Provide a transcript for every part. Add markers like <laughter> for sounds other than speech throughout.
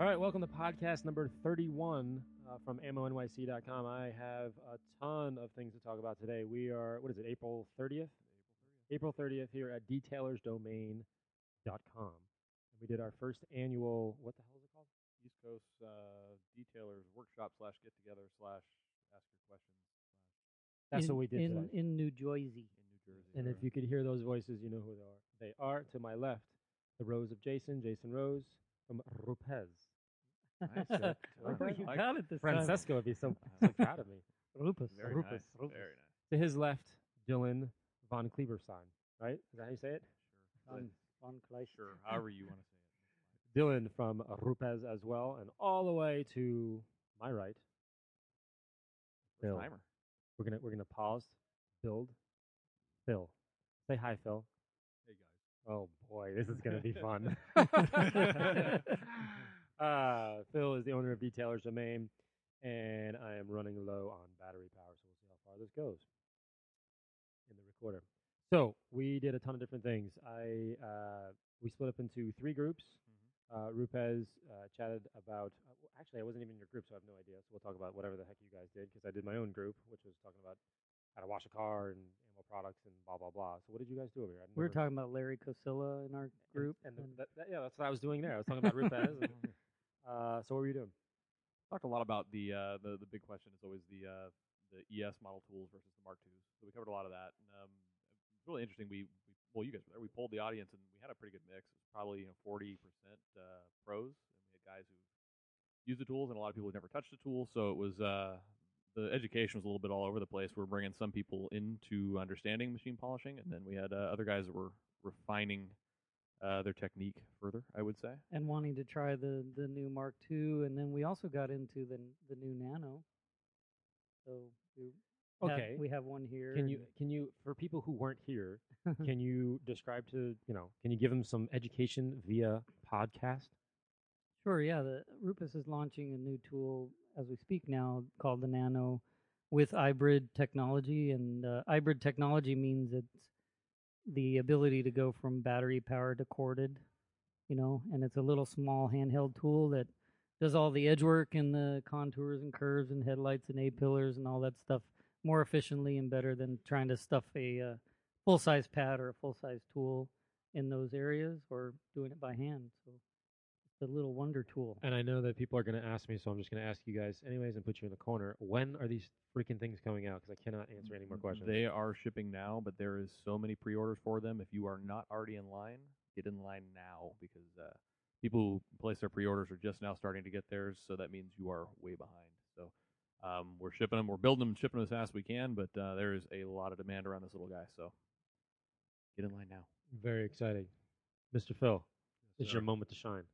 All right, welcome to podcast number 31 uh, from ammonyc.com. I have a ton of things to talk about today. We are, what is it, April 30th? April 30th here at detailersdomain.com. We did our first annual, what the hell is it called? East Coast uh, Detailers Workshop slash Get Together slash Ask Your Questions That's in, what we did in, today. in New Jersey. in New Jersey. And if you could hear those voices, you know who they are. They are to my left, the Rose of Jason, Jason Rose from Rupes. Nice, <laughs> uh, Oh, you like got it this time. Francesco would be so, <laughs> so proud of me. Rupus. very Rufus, nice, Rufus. very nice. To his left, Dylan von Kleberstein, right? Is that how you say it? Sure, Von, von Kleist. sure. However you want to say it. <laughs> Dylan from Rupes as well, and all the way to my right, Phil. Timer. we're gonna we're gonna pause, build, Phil. Say hi, Phil. Hey guys. Oh boy, this is gonna be fun. Uh, Phil is the owner of Detailers Domain, and I am running low on battery power, so we'll see how far this goes in the recorder. So we did a ton of different things. I uh, we split up into three groups. Uh, Rupes uh, chatted about. Uh, well, actually, I wasn't even in your group, so I have no idea. So we'll talk about whatever the heck you guys did, because I did my own group, which was talking about how to wash a car and animal products and blah blah blah. So what did you guys do over here? We were talking about Larry Kosilla in our group. and, the, and that, that- yeah, that's what I was doing there. I was talking about Rupes. <laughs> And, uh, so what were you doing? Talked a lot about the uh, the the big question is always the uh, the ES model tools versus the Mark IIs. So we covered a lot of that. And, um, it's really interesting. We, we well, you guys were there. We polled the audience, and we had a pretty good mix. It was probably you know forty percent uh, pros, and we had guys who used the tools, and a lot of people who never touched the tool. So it was uh, the education was a little bit all over the place. We're bringing some people into understanding machine polishing, and then we had uh, other guys that were refining uh, their technique further. I would say. and wanting to try the the new Mark II, and then we also got into the the new Nano. So we have- Okay. we have one here. Can you can you for people who weren't here, <laughs> can you describe to you know can you give them some education via podcast? Sure, yeah. The Rupes is launching a new tool as we speak now called the Nano with hybrid technology, and uh, hybrid technology means it's the ability to go from battery power to corded, you know, and it's a little small handheld tool that does all the edge work and the contours and curves and headlights and A pillars and all that stuff more efficiently and better than trying to stuff a uh, full size pad or a full size tool in those areas or doing it by hand. So it's a little wonder tool. And I know that people are going to ask me, so I'm just going to ask you guys anyways and put you in the corner. When are these freaking things coming out? Because I cannot answer any more questions. They are shipping now, but there is so many pre-orders for them. If you are not already in line, get in line now because uh, people who place their pre-orders are just now starting to get theirs. So that means you are way behind. So um, we're shipping them, we're building them, shipping them as fast as we can. But uh, there is a lot of demand around this little guy. So get in line now. Very exciting, Mr. Phil. Yes, It's your moment to shine.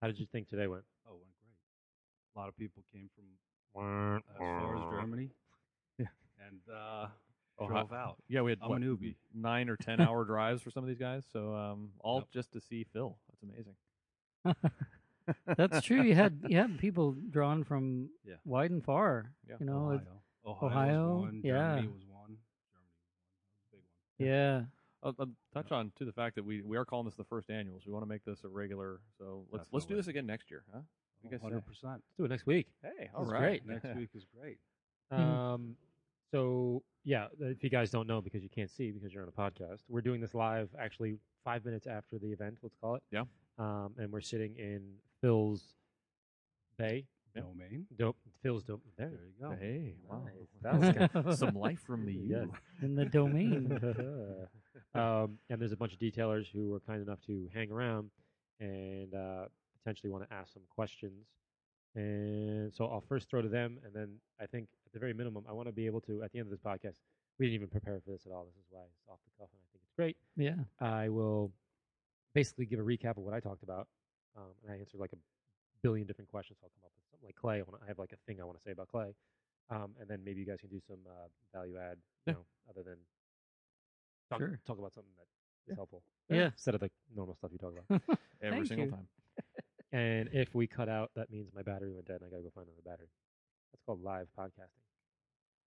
How did you think today went? Oh, it went great. A lot of people came from as far as <laughs> Germany. Yeah. And uh, Oh, drove hi- out. Yeah, we had I'm what, a newbie. nine or ten <laughs> hour drives for some of these guys. So um, all Yep. just to see Phil. That's amazing. <laughs> That's true. You had you had people drawn from Yeah. wide and far. Yeah. You know, Ohio. Ohio, Ohio, was one. yeah. Germany was one. Germany was one. That was a big one. yeah. I'll, I'll touch on to the fact that we, we are calling this the first annual, so we want to make this a regular. So let's let's do this again next year, huh? You guys say? 100%. Let's do it next week. Hey, all right. right. Next week is great. <laughs> Mhm. Um, so yeah, if you guys don't know because you can't see because you're on a podcast, we're doing this live actually five minutes after the event. Let's call it. Yeah. Um, and we're sitting in Phil's Bay. Yep. Domain. Dope. Phil's dope. There. There you go. Hey, wow. Nice. That was good. <laughs> some life from the Yes. you. In the domain. <laughs> um, and there's a bunch of detailers who were kind enough to hang around and uh, potentially want to ask some questions. And so I'll first throw to them, and then I think at the very minimum, I want to be able to at the end of this podcast. We didn't even prepare for this at all. This is why it's off the cuff, and I think it's great. yeah. I will basically give a recap of what I talked about, um, and I answered like a billion different questions. I'll come up with something like Clay. I, wanna, I have like a thing I want to say about Clay, um, and then maybe you guys can do some uh, value add, you Yeah. know, other than talk, Sure. talk about something that is Yeah. helpful. Yeah. instead of the normal stuff you talk about. <laughs> Every Thank single you. time. <laughs> and if we cut out, that means my battery went dead, and I got to go find another battery. That's called live podcasting.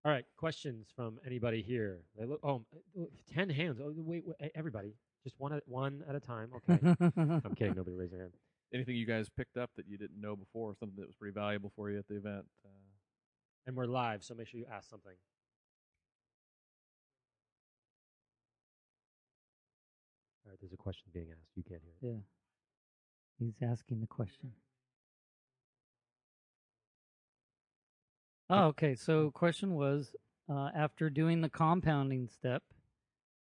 All right, questions from anybody here? They look. Oh, uh, ten hands. Oh, wait, wait, everybody, just one at one at a time. Okay. I'm kidding. <laughs> Nobody raised their hand. anything you guys picked up that you didn't know before, or something that was pretty valuable for you at the event. Uh, And we're live, so make sure you ask something. There's a question being asked. You can't hear it. Yeah. He's asking the question. Oh, okay. So, question was, uh, after doing the compounding step,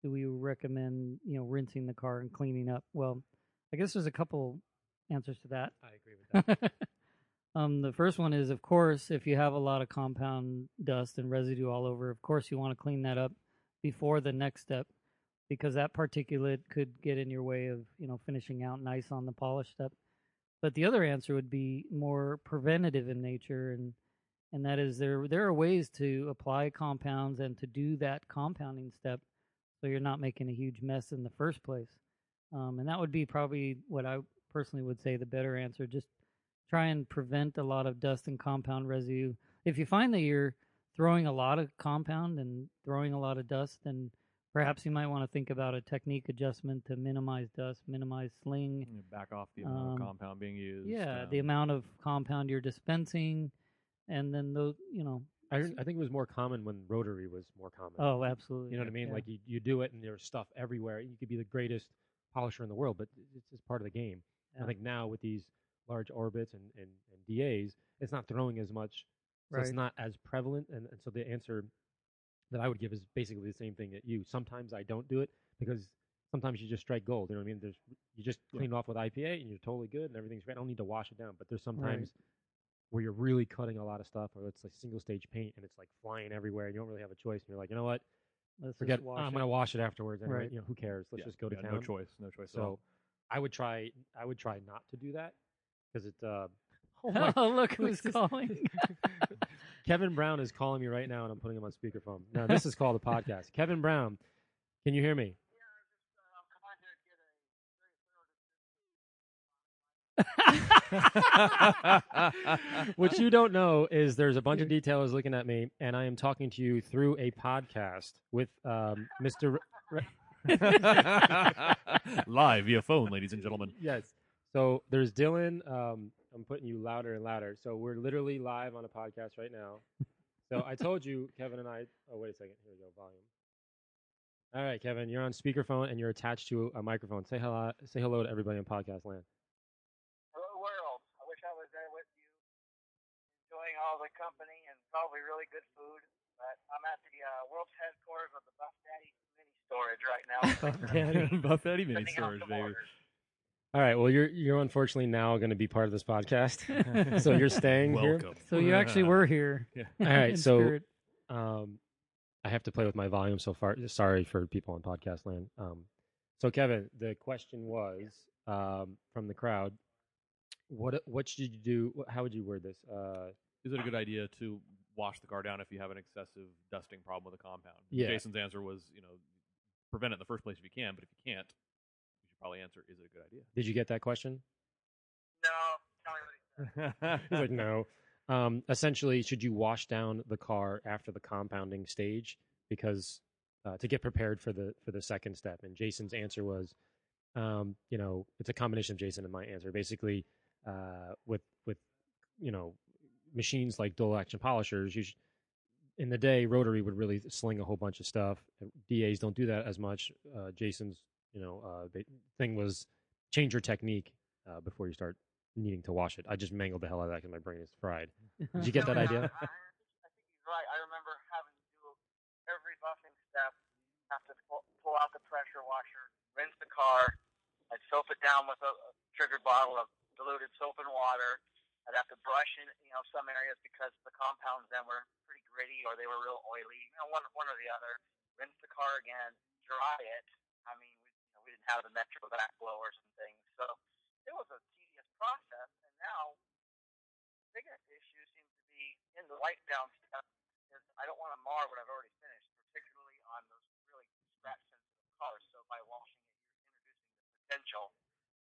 do we recommend you know rinsing the car and cleaning up? Well, I guess there's a couple answers to that. I agree with that. <laughs> um, the first one is, of course, if you have a lot of compound dust and residue all over, of course you want to clean that up before the next step, because that particulate could get in your way of you know finishing out nice on the polish step. But the other answer would be more preventative in nature, and and that is there there are ways to apply compounds and to do that compounding step, so you're not making a huge mess in the first place. Um, and that would be probably what I personally would say the better answer. Just try and prevent a lot of dust and compound residue. If you find that you're throwing a lot of compound and throwing a lot of dust, then perhaps you might want to think about a technique adjustment to minimize dust, minimize sling. back off the amount Um, of compound being used. Yeah, um, the amount of compound you're dispensing, and then those, you know. I, I think it was more common when rotary was more common. Oh, absolutely. You know what I mean? Yeah. Like you, you do it and there's stuff everywhere. You could be the greatest polisher in the world, but it's just part of the game. I think now with these large orbits and, and, and DAs, it's not throwing as much. So it's not as prevalent. And, and so the answer that I would give is basically the same thing that you. Sometimes I don't do it because sometimes you just strike gold. You know what I mean? There's you just clean off with IPA and you're totally good and everything's great. I don't need to wash it down. But there's sometimes where you're really cutting a lot of stuff or it's like single stage paint and it's like flying everywhere and you don't really have a choice and you're like, you know what? Let's just Forget wash I'm it. gonna wash it afterwards anyway. Right. You know, who cares? Let's yeah, just go to yeah, town. No choice. No choice. So I would try I would try not to do that because it uh <laughs> oh <laughs> Oh, look <laughs> who's calling. Kevin Brown is calling me right now and I'm putting him on speakerphone. Now this is called a podcast. Kevin Brown, can you hear me? what you don't know is there's a bunch of detailers looking at me, and I am talking to you through a podcast with um, Mr. R- Live via phone, ladies and gentlemen. yes. So there's Dylan. Um, I'm putting you louder and louder. So we're literally live on a podcast right now. So I told you, <laughs> Kevin and I. Oh, wait a second. Here we go. Volume. All right, Kevin, you're on speakerphone and you're attached to a microphone. Say hello. Say hello to everybody in podcast land. Hello, world. I wish I was there with you, enjoying all the company and probably really good food. But I'm at the uh, world's headquarters of the Buff Daddy Mini Storage right now. <laughs> Buff Daddy mini sending out storage, baby. orders. All right. Well, you're you're unfortunately now going to be part of this podcast, <laughs> so you're staying here. Welcome. so you actually were here. Yeah. All right. in So spirit. um, I have to play with my volume so far. Sorry for people on podcast land. Um, so Kevin, the question was um, from the crowd. What what should you do? wh- How would you word this? Uh, Is it a good idea to wash the car down if you have an excessive dusting problem with a compound? Yeah. Jason's answer was, you know, prevent it in the first place if you can, but if you can't, you should probably answer, is it a good idea? did you get that question? No, tell me what he said. <laughs> He's like, no. Um, essentially, should you wash down the car after the compounding stage because uh, to get prepared for the for the second step? And Jason's answer was, um, you know, it's a combination of Jason and my answer. Basically, uh, with with you know machines like dual action polishers, you sh- in the day rotary would really sling a whole bunch of stuff. DAs don't do that as much. Uh, Jason's you know uh, ba- thing was change your technique uh, before you start needing to wash it. I just mangled the hell out of that because my brain is fried. Did you get that <laughs> idea? I, I I think he's right. I remember having to do every buffing step, have to pull, pull out the pressure washer, rinse the car. I'd soap it down with a, a triggered bottle of diluted soap and water. I'd have to brush in, you know, some areas because the compounds then were pretty gritty or they were real oily. You know, one one or the other. Rinse the car again, dry it. I mean, have the MetroVac blowers and things, so it was a tedious process. And now the biggest issue seems to be in the wipe down step is I don't want to mar what I've already finished, particularly on those really scratch sensitive cars. So by washing it, you're introducing the potential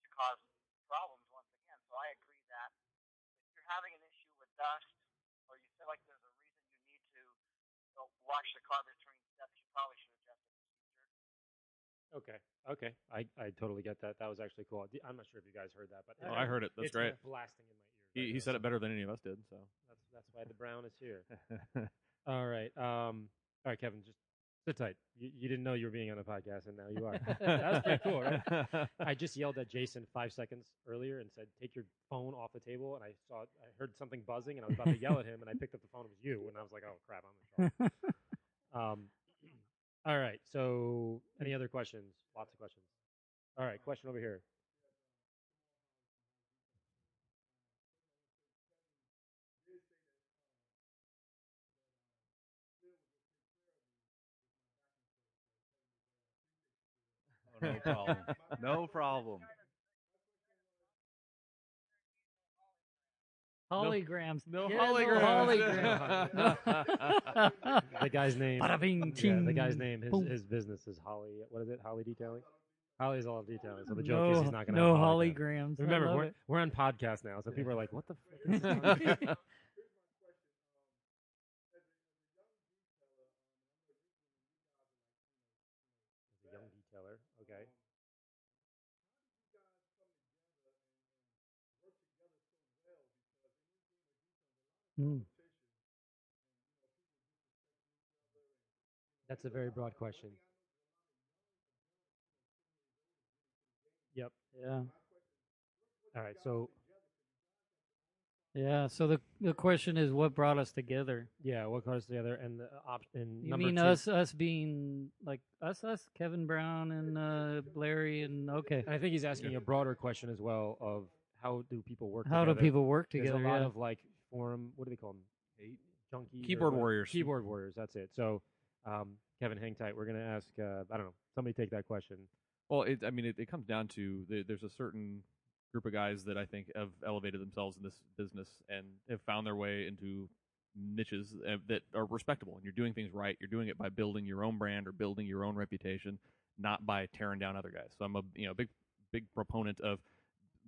to cause problems once again. So I agree that if you're having an issue with dust or you feel like there's a reason you need to know, wash the car between steps, you probably should. Okay. Okay. I, I totally get that. That was actually cool. I'm not sure if you guys heard that, but Oh, I heard it. That's it's been great. Blasting in my ears. He, right he now, said it better than any of us did. So That's that's why the brown is here. <laughs> All right. Um. All right, Kevin. Just sit tight. You, you didn't know you were being on a podcast, and now you are. that was pretty cool, right? <laughs> I just yelled at Jason five seconds earlier and said, "Take your phone off the table." And I saw, I heard something buzzing, and I was about to yell at him, and I picked up the phone. It was you, and I was like, "Oh crap, I'm in trouble." <laughs> um. All right. So, any other questions? Lots of questions. All right. Question over here. Oh, no problem. <laughs> no problem. Holograms. no Yeah, holograms. holograms. <laughs> The guy's name. Bada bing, Yeah, the guy's name. His, boom. his business is Holly. What is it? Holly Detailing. Holly's all detailing. So the joke no, is he's not going to no have hologram. holograms. I Remember, love we're, it. we're on podcast now, so people are like, "What the fuck?" Is this on?" As a young detailer, okay. Mm. That's a very broad question. Yep. Yeah. All right. So Yeah. So the the question is, what brought us together? yeah, what got us together? And the option. You number mean two, us us being like us us Kevin Brown and uh, Larry and okay. And I think he's asking a broader question as well of how do people work How together? do people work There's together? a lot yeah. of like forum. What do they call them? Hate junkies. Keyboard warriors. Keyboard warriors. That's it. So, um, Kevin, hang tight. We're gonna ask. Uh, I don't know. Somebody take that question. Well, it, I mean, it, it comes down to there, there's a certain group of guys that I think have elevated themselves in this business and have found their way into niches uh, that are respectable. And you're doing things right. You're doing it by building your own brand or building your own reputation, not by tearing down other guys. So I'm a you know big big proponent of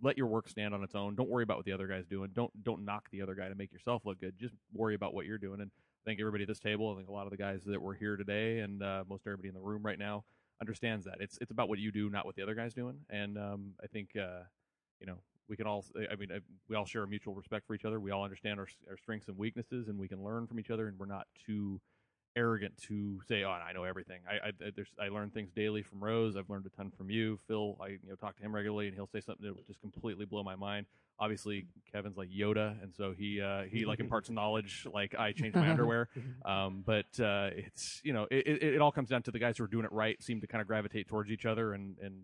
let your work stand on its own. Don't worry about what the other guy's doing. Don't don't knock the other guy to make yourself look good. Just worry about what you're doing. And I think everybody at this table, I think a lot of the guys that were here today, and uh, most everybody in the room right now understands that it's it's about what you do, not what the other guy's doing. And um, I think uh, you know we can all. I mean, we all share a mutual respect for each other. We all understand our our strengths and weaknesses, and we can learn from each other. And we're not too arrogant to say, "Oh, I know everything." I I, there's, I learn things daily from Rose. I've learned a ton from you, Phil. I you know talk to him regularly, and he'll say something that will just completely blow my mind. Obviously, Kevin's like Yoda, and so he uh, he like imparts <laughs> knowledge like I change my underwear. <laughs> Um, but uh, it's you know it, it, it all comes down to the guys who are doing it right seem to kind of gravitate towards each other and and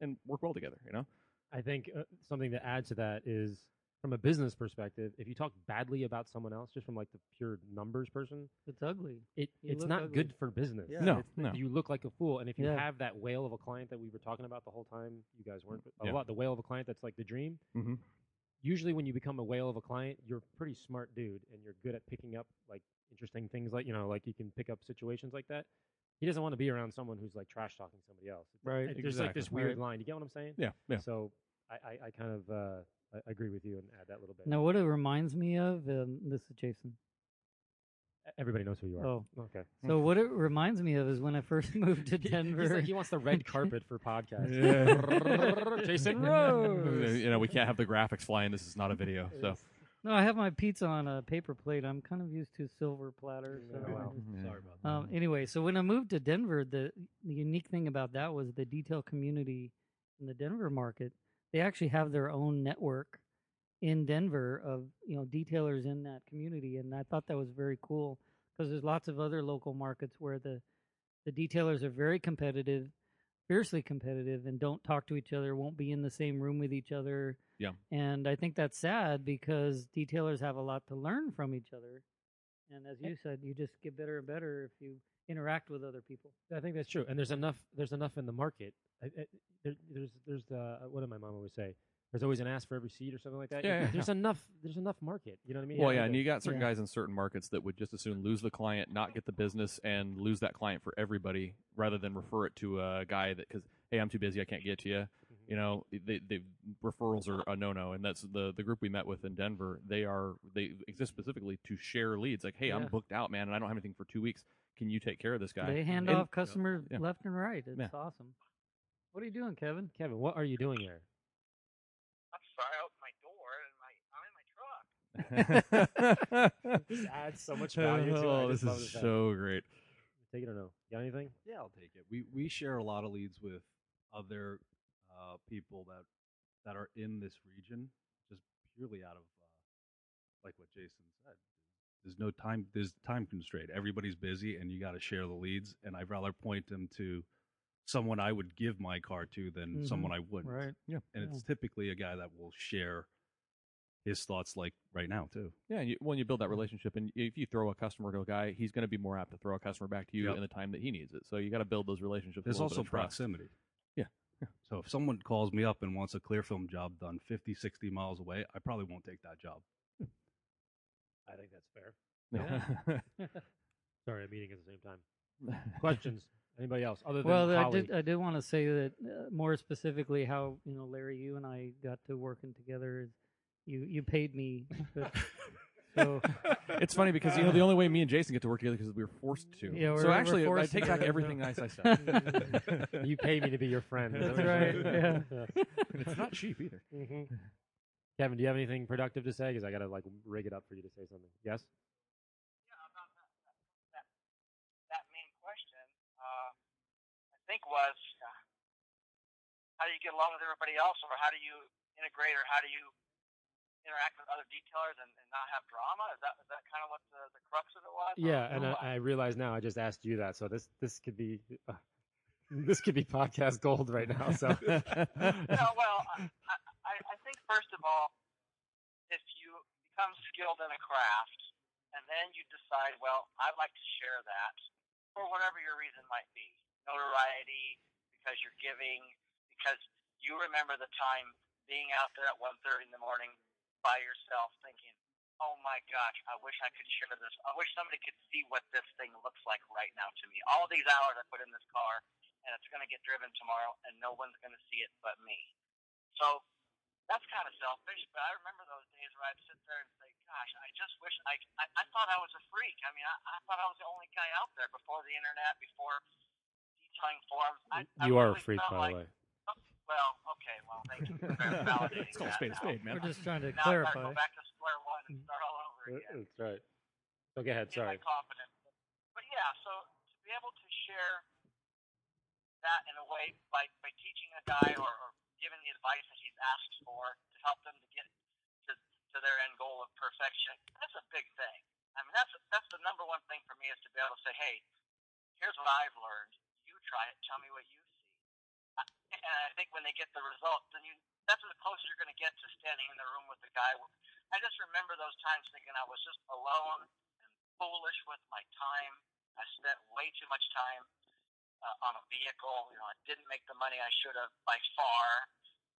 and work well together. You know. I think uh, something to add to that is from a business perspective. If you talk badly about someone else, just from like the pure numbers person, It's ugly. it You it's look not ugly. good for business. Yeah. No, It's- no. You look like a fool, and if you Yeah. have that whale of a client that we were talking about the whole time, you guys weren't. But a Yeah. lot. The whale of a client that's like the dream. Mhm. Usually, when you become a whale of a client, you're a pretty smart dude, and you're good at picking up like interesting things, like you know, like you can pick up situations like that. He doesn't want to be around someone who's like trash talking somebody else. Right. it- There's like this Exactly. weird Right. line. You get what I'm saying? Yeah. Yeah. So I, I, I kind of uh, I I agree with you and add that little bit. Now, what it reminds me of, um, this is Jason. Everybody knows who you are. Oh, Okay. so what it reminds me of is when I first <laughs> moved to <laughs> He's Denver. like, he wants the red carpet for podcasts. Yeah. <laughs> Jason Rose. you know, we can't have the graphics flying. This is not a video. So no, I have my pizza on a paper plate. I'm kind of used to silver platter. So Oh, wow. I just- Sorry about that. Um, anyway, so when I moved to Denver, the, the unique thing about that was the detail community in the Denver market. They actually have their own network in Denver of you know detailers in that community, and I thought that was very cool because there's lots of other local markets where the the detailers are very competitive, fiercely competitive, and don't talk to each other, won't be in the same room with each other. Yeah. and I think that's sad because detailers have a lot to learn from each other. And as eh you said, you just get better and better if you interact with other people. I think that's true, and there's enough. There's enough in the market. I, I, there, there's there's uh, what did my mom always say? There's always an ask for every seat or something like that. Yeah, yeah, there's enough. There's enough market. You know what I mean? well, yeah, like and you got certain Yeah. guys in certain markets that would just as soon lose the client, not get the business, and lose that client for everybody, rather than refer it to a guy that because hey, I'm too busy, I can't get to you. You know, they, they referrals are a no no, and that's the the group we met with in Denver. They are they exist specifically to share leads. Like, hey, I'm booked out, man, and I don't have anything for two weeks. Can you take care of this guy? They hand And- off customers Yeah. left and right. It's Yeah. awesome. What are you doing, Kevin? Kevin, what are you doing there? I'm sorry, I opened my door and my I'm in my truck. <laughs> this adds so much value to it. I oh, just this love is the fact. so great. Take it or no? Got anything? Yeah, I'll take it. We we share a lot of leads with other uh, people that that are in this region, just purely out of uh, like what Jason said. There's no time. There's time constraint. Everybody's busy, and you got to share the leads. And I'd rather point them to someone I would give my car to than Mhm. someone I wouldn't. Right. Yeah. And it's typically a guy that will share his thoughts, like right now too. Yeah, and you, when you build that relationship, and if you throw a customer to a guy, he's going to be more apt to throw a customer back to you Yep. in the time that he needs it. So you got to build those relationships. There's also of trust. proximity. Yeah. So if someone calls me up and wants a clear film job done 50, 60 miles away, I probably won't take that job. I think that's fair. <laughs> Yeah. <laughs> Sorry, I'm eating at the same time. <laughs> Questions? Anybody else other than Well, I did. I did want to say that uh, more specifically, how you know, Larry, you and I got to working together. Is you you paid me, but, <laughs> so it's funny because you know the only way me and Jason get to work together because we were forced to. Yeah, we're- so we're actually, I forced take to, back yeah. everything nice I said. <laughs> you pay me to be your friend. That's right, saying? <laughs> And it's not cheap either. Mhm. Kevin, do you have anything productive to say? Because I gotta like rig it up for you to say something. Yes. Yeah, about that that that, that main question, uh, I think was uh, how do you get along with everybody else, or how do you integrate, or how do you interact with other detailers and, and not have drama? Is that is that kind of what the, the crux of it was? Yeah, and I. I realize now I just asked you that, so this this could be uh, this could be podcast gold right now. So <laughs> no, well, I, I, I think first of all, if you become skilled in a craft and then you decide, well, I'd like to share that for whatever your reason might be, notoriety, because you're giving, because you remember the time being out there at 1.30 in the morning by yourself thinking, oh my gosh, I wish I could share this. I wish somebody could see what this thing looks like right now to me. All these hours I put in this car, and it's going to get driven tomorrow, and no one's going to see it but me. So that's kind of selfish, but I remember those days where I'd sit there and say, "Gosh, I just wish I I, I thought I was a freak. I mean, I, I thought I was the only guy out there before the internet, before detailing forums. I, I you are a really freak, felt by like, the way. Well, okay, well, thank you for <laughs> validating It's called that. spade a spade, man. we're just trying to Now I gotta clarify. go back to square one and start all over again. That's right. So go ahead. Sorry. my confidence. But yeah, so to be able to share that in a way by, by teaching a guy or, or giving the advice that he's asked for to help them to get to, to their end goal of perfection, that's a big thing. I mean, that's that's the number one thing for me is to be able to say, hey, here's what I've learned. Try it. Tell me what you see. And I think when they get the result, then you that's as close as you're going to get to standing in the room with the guy. I just remember those times thinking I was just alone and foolish with my time. I spent way too much time uh, on a vehicle. You know, I didn't make the money I should have by far,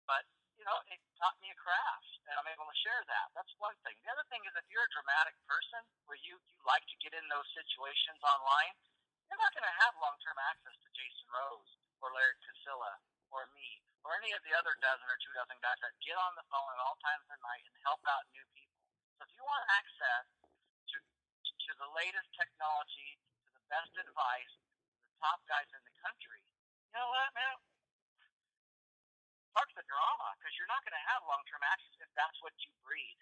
but you know, it taught me a craft, and I'm able to share that. That's one thing. The other thing is if you're a dramatic person where you you like to get in those situations online, you're not going to have long-term access to Jason Rose or Larry Kosilla or me or any of the other dozen or two dozen guys that get on the phone at all times of the night and help out new people. So if you want access to to the latest technology, to the best advice, the top guys in the country, you know what, man? Park the drama because you're not going to have long-term access if that's what you breed.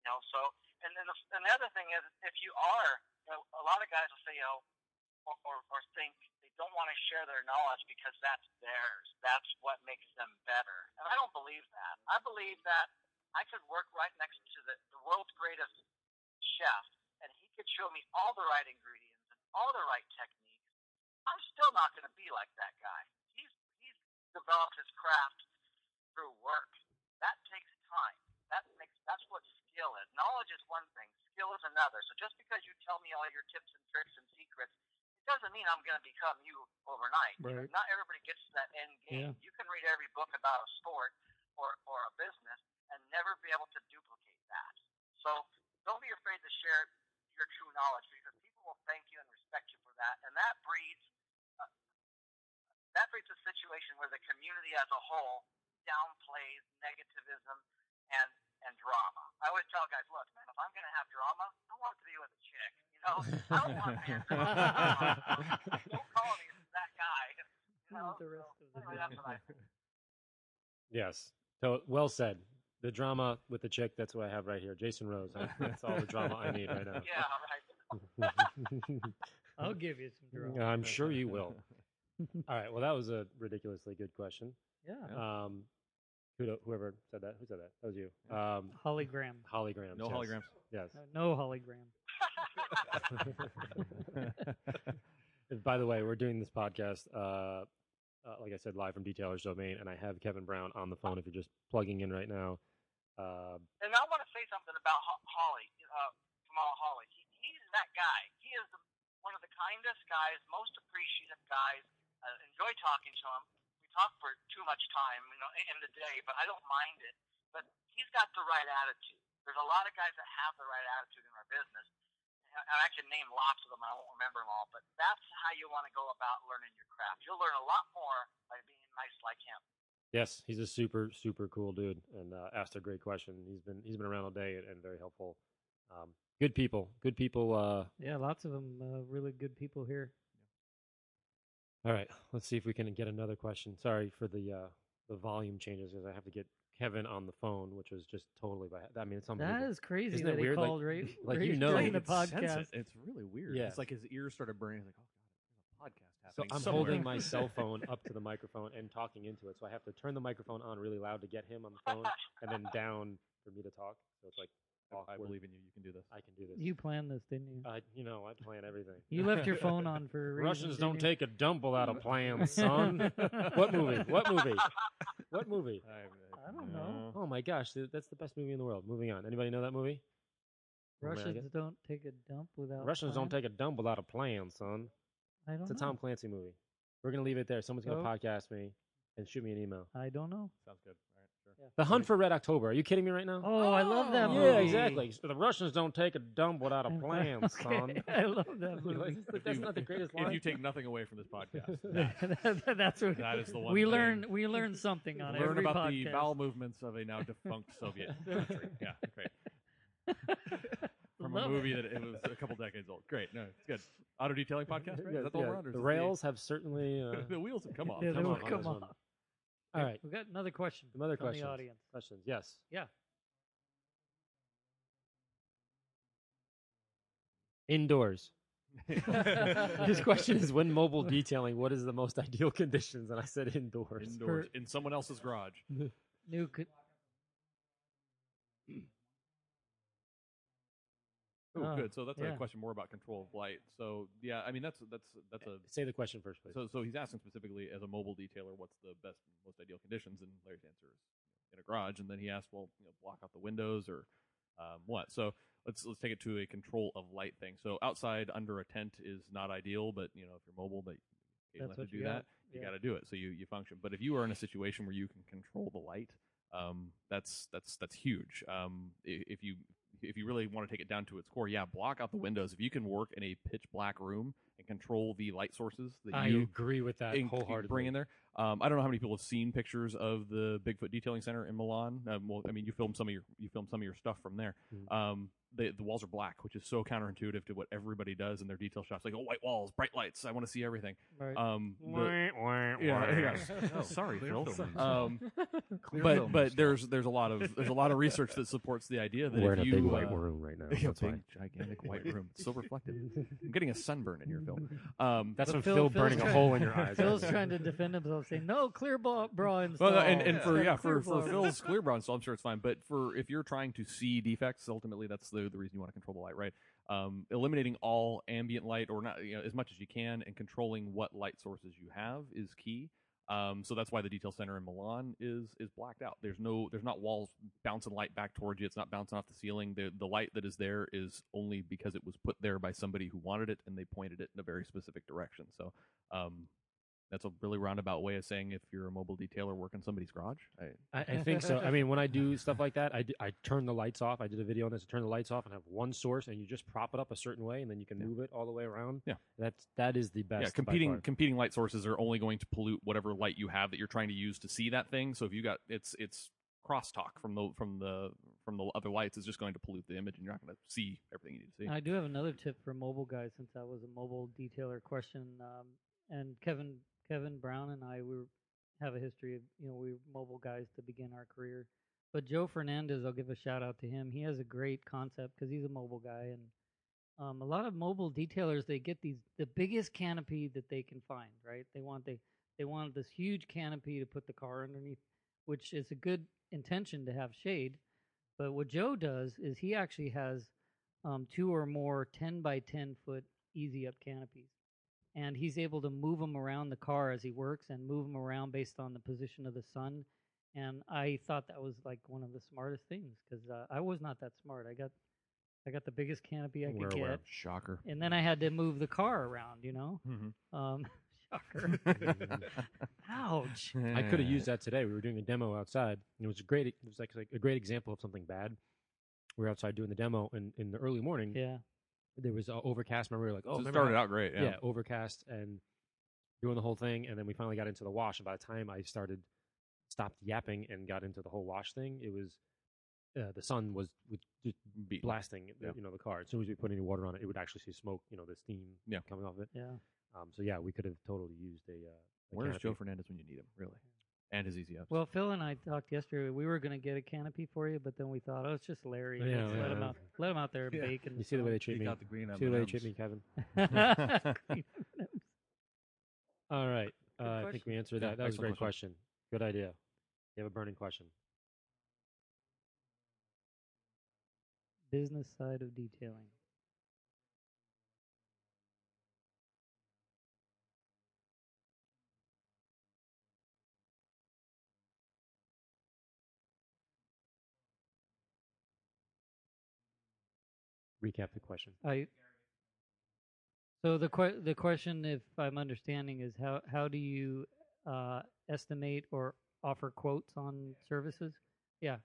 You know, so and then the, and the other thing is if you are, you know, a lot of guys will say, you know, or, or, or think they don't want to share their knowledge because that's theirs. That's what makes them better. And I don't believe that. I believe that I could work right next to the, the world's greatest chef, and he could show me all the right ingredients and all the right techniques. I'm still not going to be like that guy. He's he's developed his craft through work. That takes time. That makes that's what skill is. Knowledge is one thing, skill is another. So just because you tell me all your tips and tricks and secrets, it doesn't mean I'm going to become you overnight. Right. Not everybody gets to that end game. You can read every book about a sport or or a business and never be able to duplicate that. So don't be afraid to share your true knowledge because people will thank you and respect you for that, and that breeds uh, that breeds a situation where the community as a whole downplays negativism and and drama. I always tell guys, look, man, if I'm gonna have drama, I want it to be with a chick. You know, I don't want man drama. <laughs> Don't call me that guy. You know, the rest so, of the anyway, that's what I Yes. So well said. The drama with the chick. That's what I have right here. Jason Rose. I- That's all the drama I need right now. <laughs> Yeah, right. <laughs> I'll give you some drama. I'm sure you will. All right. Well, that was a ridiculously good question. Yeah. Um, who, whoever said that? Who said that? That was you. Um, Hologram. holograms. No yes. holograms. Yes. No, no hologram. And <laughs> By the way, we're doing this podcast, uh, uh, like I said, live from Detailers Domain, and I have Kevin Brown on the phone. If you're just plugging in right now, uh, And I want to say something about Ho- Holly, uh, Kamal Holly. He, he's that guy. He is the, one of the kindest guys, most appreciative guys. I enjoy talking to him. We talk for too much time, you know, in the day, but I don't mind it. But he's got the right attitude. There's a lot of guys that have the right attitude in our business. And I can name lots of them. I won't remember them all, but that's how you want to go about learning your craft. You'll learn a lot more by being nice like him. yes, he's a super super cool dude, and uh, asked a great question. He's been he's been around all day and, and very helpful. Um, good people, good people. Uh, Yeah, lots of them. Uh, really good people here. All right, let's see if we can get another question. Sorry for the uh, the volume changes because I have to get Kevin on the phone, which was just totally by. I mean, it's That unbelievable. is crazy Isn't that that he weird? Like- called right, <laughs> like right you know during the podcast. It. It's really weird. Yeah. It's like his ears started burning. Like, oh god, there's a podcast So. I'm somewhere. holding my cell <laughs> phone up to the microphone and talking into it. So I have to turn the microphone on really loud to get him on the phone, and then down for me to talk. So it's like I believe in you. You can do this. I can do this. You planned this, didn't you? I, you know, I plan everything. You left your phone on for a <laughs> reason. Russians don't didn't you? take a dump without a <laughs> plan, son. what movie? What movie? What movie? I don't know. Oh my gosh, th- that's the best movie in the world. Moving on. Anybody know that movie? Man, I Russians guess- don't take a dump without. Russians don't plan? take a dump without a plan, son. I don't It's a know. Tom Clancy movie. We're gonna leave it there. Someone's gonna Oh. podcast me and shoot me an email. I don't know. Sounds good. All right, sure. The Hunt for Red October. Are you kidding me right now? Oh, I love that Oh. movie. Yeah, exactly. The Russians don't take a dump without a <laughs> plan, son. Okay, I love that <laughs> movie. Like, If That's you- not the greatest If you take nothing away from this podcast, <laughs> that, That- That's what that is the one we thing. learn. We learn something on learn every about podcast. the bowel movements of a now defunct Soviet country. Yeah, great. From a Love movie it. that it was a couple decades old. Great. No, it's good. Auto detailing podcast, right? Yeah, Is that the one yeah, we're on? or is the this rails have certainly. Uh, the wheels have come off. Yeah, come they on will on come this off. One. All right, We've got another question. Another from questions. the audience. questions. Yes. Yeah. Indoors. <laughs> His question is when mobile detailing, what is the most ideal conditions? And I said indoors. Indoors in someone else's garage. New. Co- Oh, good. So that's yeah. a question more about control of light. So yeah, I mean that's that's that's a Say the question first, please. So, so he's asking specifically as a mobile detailer, what's the best, most ideal conditions? And Larry's answer is in a garage. And then he asked, well, you know, block out the windows or um, what? So let's let's take it to a control of light thing. So outside under a tent is not ideal, but you know if you're mobile, that you have to do you that. You Yeah. got to do it. So you you function. But if you are in a situation where you can control the light, um, that's that's that's huge. Um, if you if you really want to take it down to its core, yeah, block out the windows. If you can work in a pitch black room and control the light sources that I you agree with that in- wholeheartedly. bring in there. Um, I don't know how many people have seen pictures of the Bigfoot Detailing Center in Milan. Um, well, I mean, you filmed some of your you filmed some of your stuff from there. Mhm. Um, the the walls are black, which is so counterintuitive to what everybody does in their detail shops. Like, oh, white walls, bright lights. I want to see everything. Right. Um, the- Wah, wah, <laughs> yeah, yeah. No, <laughs> Sorry, Phil. Um, <laughs> but but installed. there's there's a lot of there's a lot of research that supports the idea that We're if in a you big white uh, room right now. yeah, That's big why. gigantic white room, it's so reflective. I'm getting a sunburn in here, Phil. <laughs> Um, That's But when Phil- Phil, Phil's burning a hole in your <laughs> eyes. Phil's trying to defend himself, saying, "No, clear bra, bra install." Well, no, and, and for yeah, for, for. Phil's <laughs> clear brown, so I'm sure it's fine. But for if you're trying to see defects, ultimately that's the the reason you want to control the light, right? Um, eliminating all ambient light, or not, you know, as much as you can, and controlling what light sources you have is key. Um, so that's why the detail center in Milan is is blacked out. There's no, there's not walls bouncing light back towards you. It's not bouncing off the ceiling. The the light that is there is only because it was put there by somebody who wanted it, and they pointed it in a very specific direction. So, um, That's a really roundabout way of saying if you're a mobile detailer working somebody's garage. I, I, I think so. I mean, when I do stuff like that, I, d- I turn the lights off. I did a video on this. I turn the lights off and have one source, and you just prop it up a certain way, and then you can Yeah. move it all the way around. Yeah. that's that is the best. yeah, by competing far. competing light sources are only going to pollute whatever light you have that you're trying to use to see that thing. So if you got it's it's crosstalk from the from the from the other lights is just going to pollute the image, and you're not going to see everything you need to see. I do have another tip for mobile guys since that was a mobile detailer question. Um, and Kevin Kevin Brown and I we have a history of you know we were mobile guys to begin our career. But Joe Fernandez, I'll give a shout out to him. He has a great concept because he's a mobile guy, and um, a lot of mobile detailers they get these the biggest canopy that they can find. Right? They want they they want this huge canopy to put the car underneath, which is a good intention to have shade. But what Joe does is he actually has um, two or more 10 by 10 foot easy up canopies. And he's able to move them around the car as he works and move them around based on the position of the sun. And I thought that was like one of the smartest things because uh, I was not that smart. I got I got the biggest canopy I could aware. get, Shocker. and then I had to move the car around. You know, Mhm. um, <laughs> shocker. <laughs> Ouch. I could have used <laughs> that today. We were doing a demo outside, and it was a great. It was like, like a great example of something bad. We were outside doing the demo, and in the early morning, Yeah. There was uh, overcast. Remember, we were like, oh, So it remember started how- out great. yeah. Yeah. overcast and doing the whole thing, and then we finally got into the wash. And by the time I started, stopped yapping and got into the whole wash thing, it was uh, the sun was, was just Beat. blasting, the- Yeah. you know, the car. As soon as we put any water on it, it would actually see smoke, you know, the steam Yeah. coming off it. Yeah. Um, so yeah, we could have totally used a. Uh, a Where's canopy. Joe Fernandez when you need him? Really, and his easy ups. Well, Phil and I talked yesterday. We were going to get a canopy for you, but then we thought, oh, it's just Larry. Yeah, Let's let him yeah. out. Let him out there Yeah. baking. You see the way they treat He me. got the green See the way they treat me, Kevin. <laughs> <laughs> All right. Uh, I think we answered Yeah, that. That was a excellent great question. Good idea. You have a burning question. business side of detailing. Recap the question. I. So the que- the question, if I'm understanding, is how how do you uh, estimate or offer quotes on services? Yeah.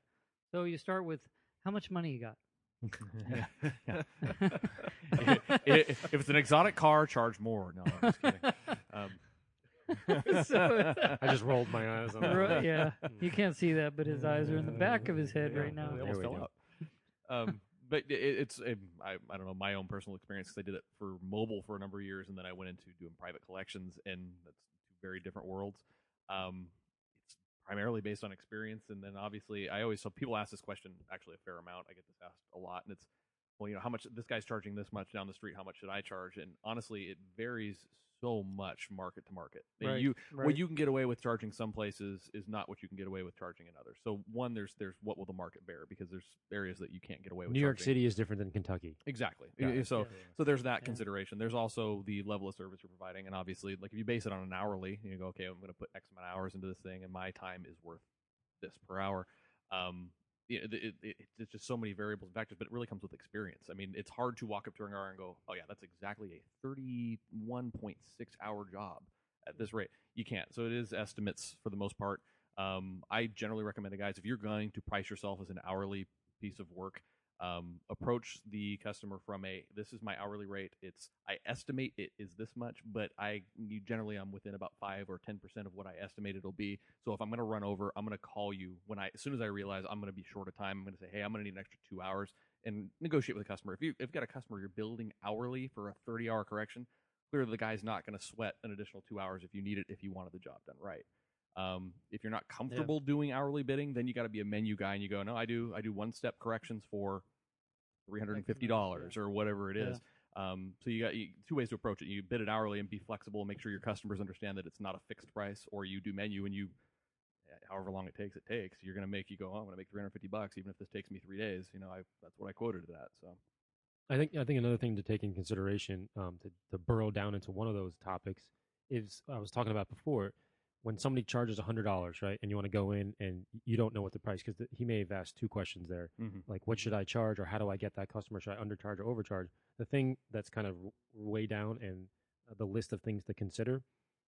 So you start with how much money you got. if, if it's an exotic car, charge more. No, I'm just kidding. Um, <laughs> So- <laughs> I just rolled my eyes on that. Yeah, you can't see that, but his eyes are in the back of his head Yeah, right now. They There almost we fell go. out. Um, but it, it's um, I, I don't know my own personal experience because I did it for mobile for a number of years, and then I went into doing private collections, and that's two very different worlds. Um, it's primarily based on experience, and then obviously I always so people ask this question actually a fair amount. I get this asked a lot, and it's well, you know, how much this guy's charging this much down the street, how much should I charge? And honestly, it varies so much market to market. And Right, You what you can get away with charging some places is not what you can get away with charging in others. So one, there's there's what will the market bear because there's areas that you can't get away with. New York. City is different than Kentucky. exactly. It. So Yeah. so there's that Yeah. consideration. There's also the level of service you're providing, and obviously, like if you base it on an hourly, you go, okay, I'm going to put X amount of hours into this thing, and my time is worth this per hour. Um, you know, it, it, it's just so many variables and factors, but it really comes with experience. I mean, it's hard to walk up to a car and go, "Oh yeah, that's exactly a 31.6 hour job at this rate." You can't. So it is estimates for the most part. Um, I generally recommend to guys if you're going to price yourself as an hourly piece of work, um, approach the customer from a this is my hourly rate. It's I estimate it is this much, but I generally I'm within about five or ten percent of what I estimate it'll be. So if I'm going to run over, I'm going to call you when I as soon as I realize I'm going to be short of time. I'm going to say, hey, I'm going to need an extra two hours and negotiate with the customer. If you if you've got a customer you're building hourly for a 30 hour correction, clearly the guy's not going to sweat an additional two hours if you need it if you wanted the job done right. Um, if you're not comfortable doing hourly bidding, then you got to be a menu guy and you go, no, I do I do one step corrections for three hundred and fifty dollars or whatever it is. Um, so you got you, two ways to approach it. You bid it hourly and be flexible, and make sure your customers understand that it's not a fixed price, or you do menu and you, however long it takes, it takes. You're going to make you go, oh, I'm going to make 350 bucks, even if this takes me three days. You know, I that's what I quoted it at. So I think I think another thing to take in consideration um, to to burrow down into one of those topics is I was talking about before when somebody charges hundred dollars, right, and you want to go in and you don't know what the price because he may have asked two questions there, Mhm. like what should I charge or how do I get that customer? Should I undercharge or overcharge? The thing that's kind of way down and the list of things to consider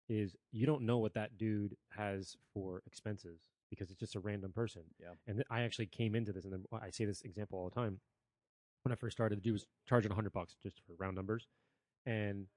is you don't know what that dude has for expenses because it's just a random person. Yeah. And th- I actually came into this, and then I say this example all the time. When I first started, the dude was charging hundred bucks just for round numbers, and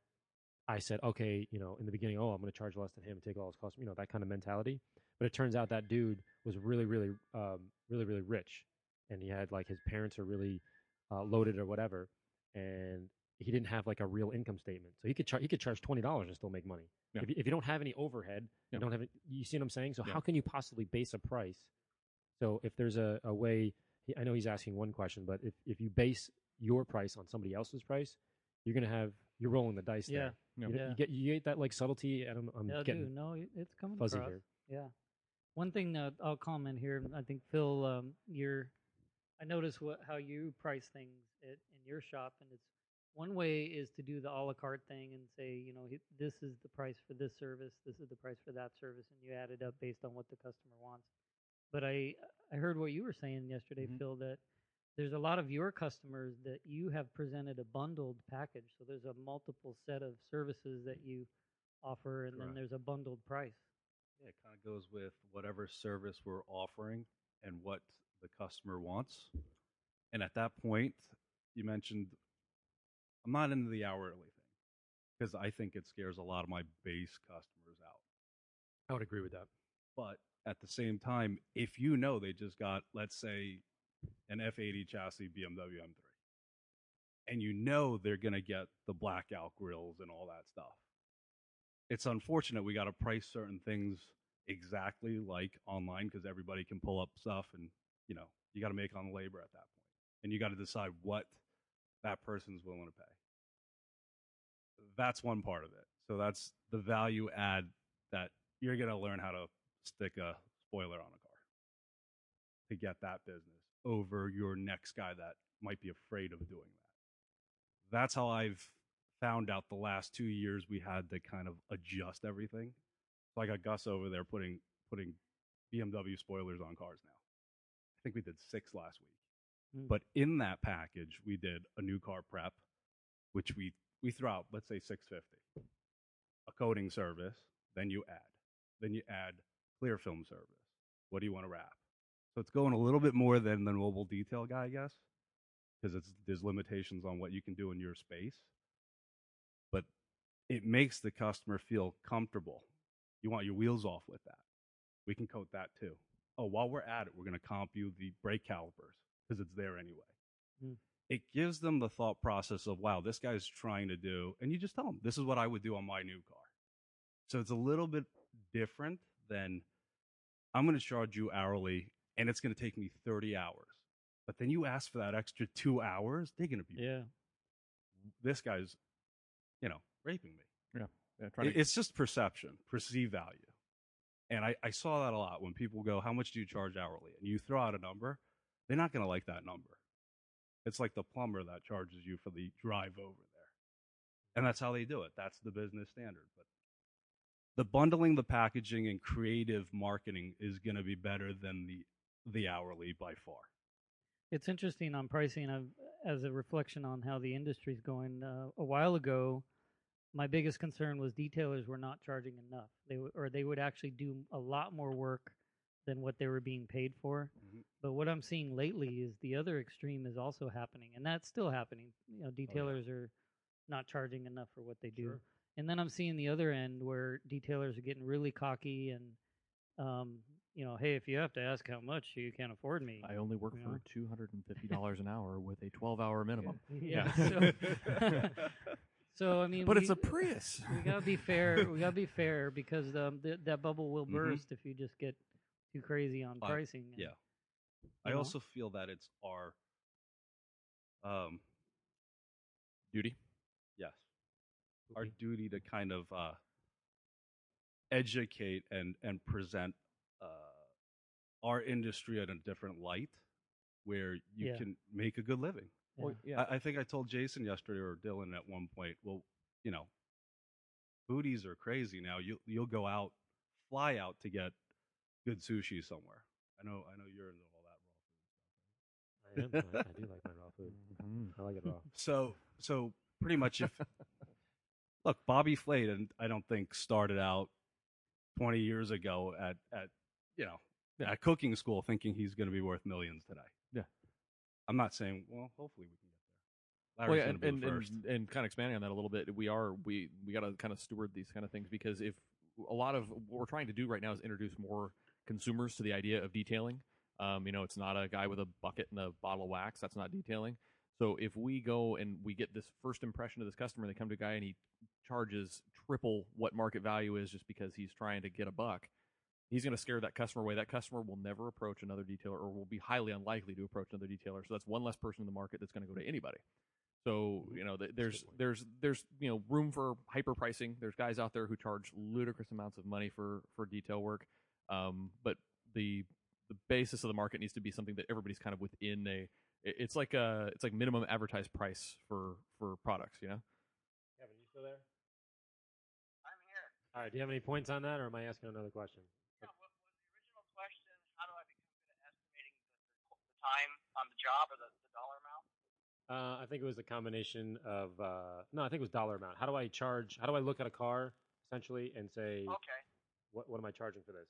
I said, okay, you know, in the beginning, oh, I'm going to charge less than him and take all his costs, you know, that kind of mentality. But it turns out that dude was really, really, um, really, really rich, and he had like his parents are really uh, loaded or whatever, and he didn't have like a real income statement, so he could charge he could charge twenty dollars and still make money. Yeah. If, you, if you don't have any overhead, Yeah. you don't have it, you see what I'm saying. So Yeah. how can you possibly base a price? So if there's a, a way, I know he's asking one question, but if if you base your price on somebody else's price, you're gonna have you're rolling the dice. Yeah. there. Yeah. You, Yeah. you get you get that like subtlety, and I'm, I'm yeah, getting dude, no, it's coming fuzzy across. here. Yeah. One thing that I'll comment here, I think Phil, um, you're, I notice what how you price things at, in your shop, and it's one way is to do the a la carte thing and say, you know, this is the price for this service, this is the price for that service, and you add it up based on what the customer wants. But I I heard what you were saying yesterday, Mhm. Phil, that there's a lot of your customers that you have presented a bundled package. So there's a multiple set of services that you offer, and then there's a bundled price. Yeah, it kind of goes with whatever service we're offering and what the customer wants. And at that point, you mentioned I'm not into the hourly thing because I think it scares a lot of my base customers out. I would agree with that. But at the same time, if you know they just got, let's say, an F80 chassis BMW M3, and you know they're going to get the blackout grills and all that stuff, it's unfortunate we got to price certain things exactly like online because everybody can pull up stuff and, you know, you got to make on the labor at that point. And you got to decide what that person's willing to pay. That's one part of it. So that's the value add that you're going to learn how to stick a spoiler on a car to get that business over your next guy that might be afraid of doing that. That's how I've found out the last two years we had to kind of adjust everything. So I got Gus over there putting putting BMW spoilers on cars now. I think we did six last week. Mm. But in that package, we did a new car prep, which we we throw out, let's say six fifty. A coating service, then you add. Then you add clear film service. What do you want to wrap? So it's going a little bit more than the mobile detail guy, I guess, because it's there's limitations on what you can do in your space. But it makes the customer feel comfortable. You want your wheels off with that. We can coat that too. Oh, while we're at it, we're going to comp you the brake calipers because it's there anyway. Mm. It gives them the thought process of, wow, this guy's trying to do, and you just tell them, this is what I would do on my new car. So it's a little bit different than I'm going to charge you hourly and it's going to take me 30 hours. But then you ask for that extra two hours, they're going to be, Yeah. this guy's, you know, raping me. Yeah, trying It- to, It's just perception, perceived value. And I, I saw that a lot when people go, How much do you charge hourly? And you throw out a number, they're not going to like that number. It's like the plumber that charges you for the drive over there. And that's how they do it. That's the business standard. But the bundling, the packaging, and creative marketing is going to be better than the, the hourly by far. It's interesting on pricing. I've, as a reflection on how the industry's going. Uh, a while ago, my biggest concern was detailers were not charging enough. They w- or they would actually do a lot more work than what they were being paid for. Mhm. But what I'm seeing lately is the other extreme is also happening, and that's still happening. You know, detailers are not charging enough for what they do. Sure. And then I'm seeing the other end where detailers are getting really cocky and, um, you know, hey, if you have to ask how much, you can't afford me. I only work you for know. two hundred and fifty dollars an hour with a twelve hour minimum. <laughs> Yeah. Yeah. So, <laughs> so I mean, But we, it's a Prius. we gotta be fair. We gotta be fair because um, th- that bubble will Mhm. burst if you just get too crazy on Uh, pricing. and, yeah. I you know? also feel that it's our, um, Duty. yes, our duty to kind of uh, educate and and present our industry in a different light, where you Yeah. can make a good living. Yeah. Well, yeah. I, I think I told Jason yesterday or Dylan at one point. Well, you know, booties are crazy now. You you'll go out, fly out to get good sushi somewhere. I know I know you're into all that raw food. I am. I, I do like my raw food. Mhm. I like it raw. <laughs> So so pretty much if <laughs> look, Bobby Flay, and I don't think started out 20 years ago at at you know Yeah. at cooking school thinking he's going to be worth millions today. Yeah. I'm not saying. Well, hopefully we can get there. Well, yeah, and, and, and, and kind of expanding on that a little bit, we are we we got to kind of steward these kind of things because if a lot of what we're trying to do right now is introduce more consumers to the idea of detailing. Um, you know, it's not a guy with a bucket and a bottle of wax. That's not detailing. So if we go and we get this first impression of this customer, they come to a guy and he charges triple what market value is just because he's trying to get a buck. He's going to scare that customer away. That customer will never approach another detailer or will be highly unlikely to approach another detailer. So that's one less person in the market that's going to go to anybody. So you know, th- there's there's there's you know room for hyper pricing. There's guys out there who charge ludicrous amounts of money for for detail work, um, but the the basis of the market needs to be something that everybody's kind of within a. It's like a it's like minimum advertised price for for products. You know. Kevin, you still there? I'm here. All right. Do you have any points on that, or am I asking another question? Yeah, what was the original question? How do I become good at estimating the, the, the time on the job or the, the dollar amount? Uh, I think it was a combination of uh, no, I think it was dollar amount. How do I charge? How do I look at a car essentially and say Okay. what what am I charging for this?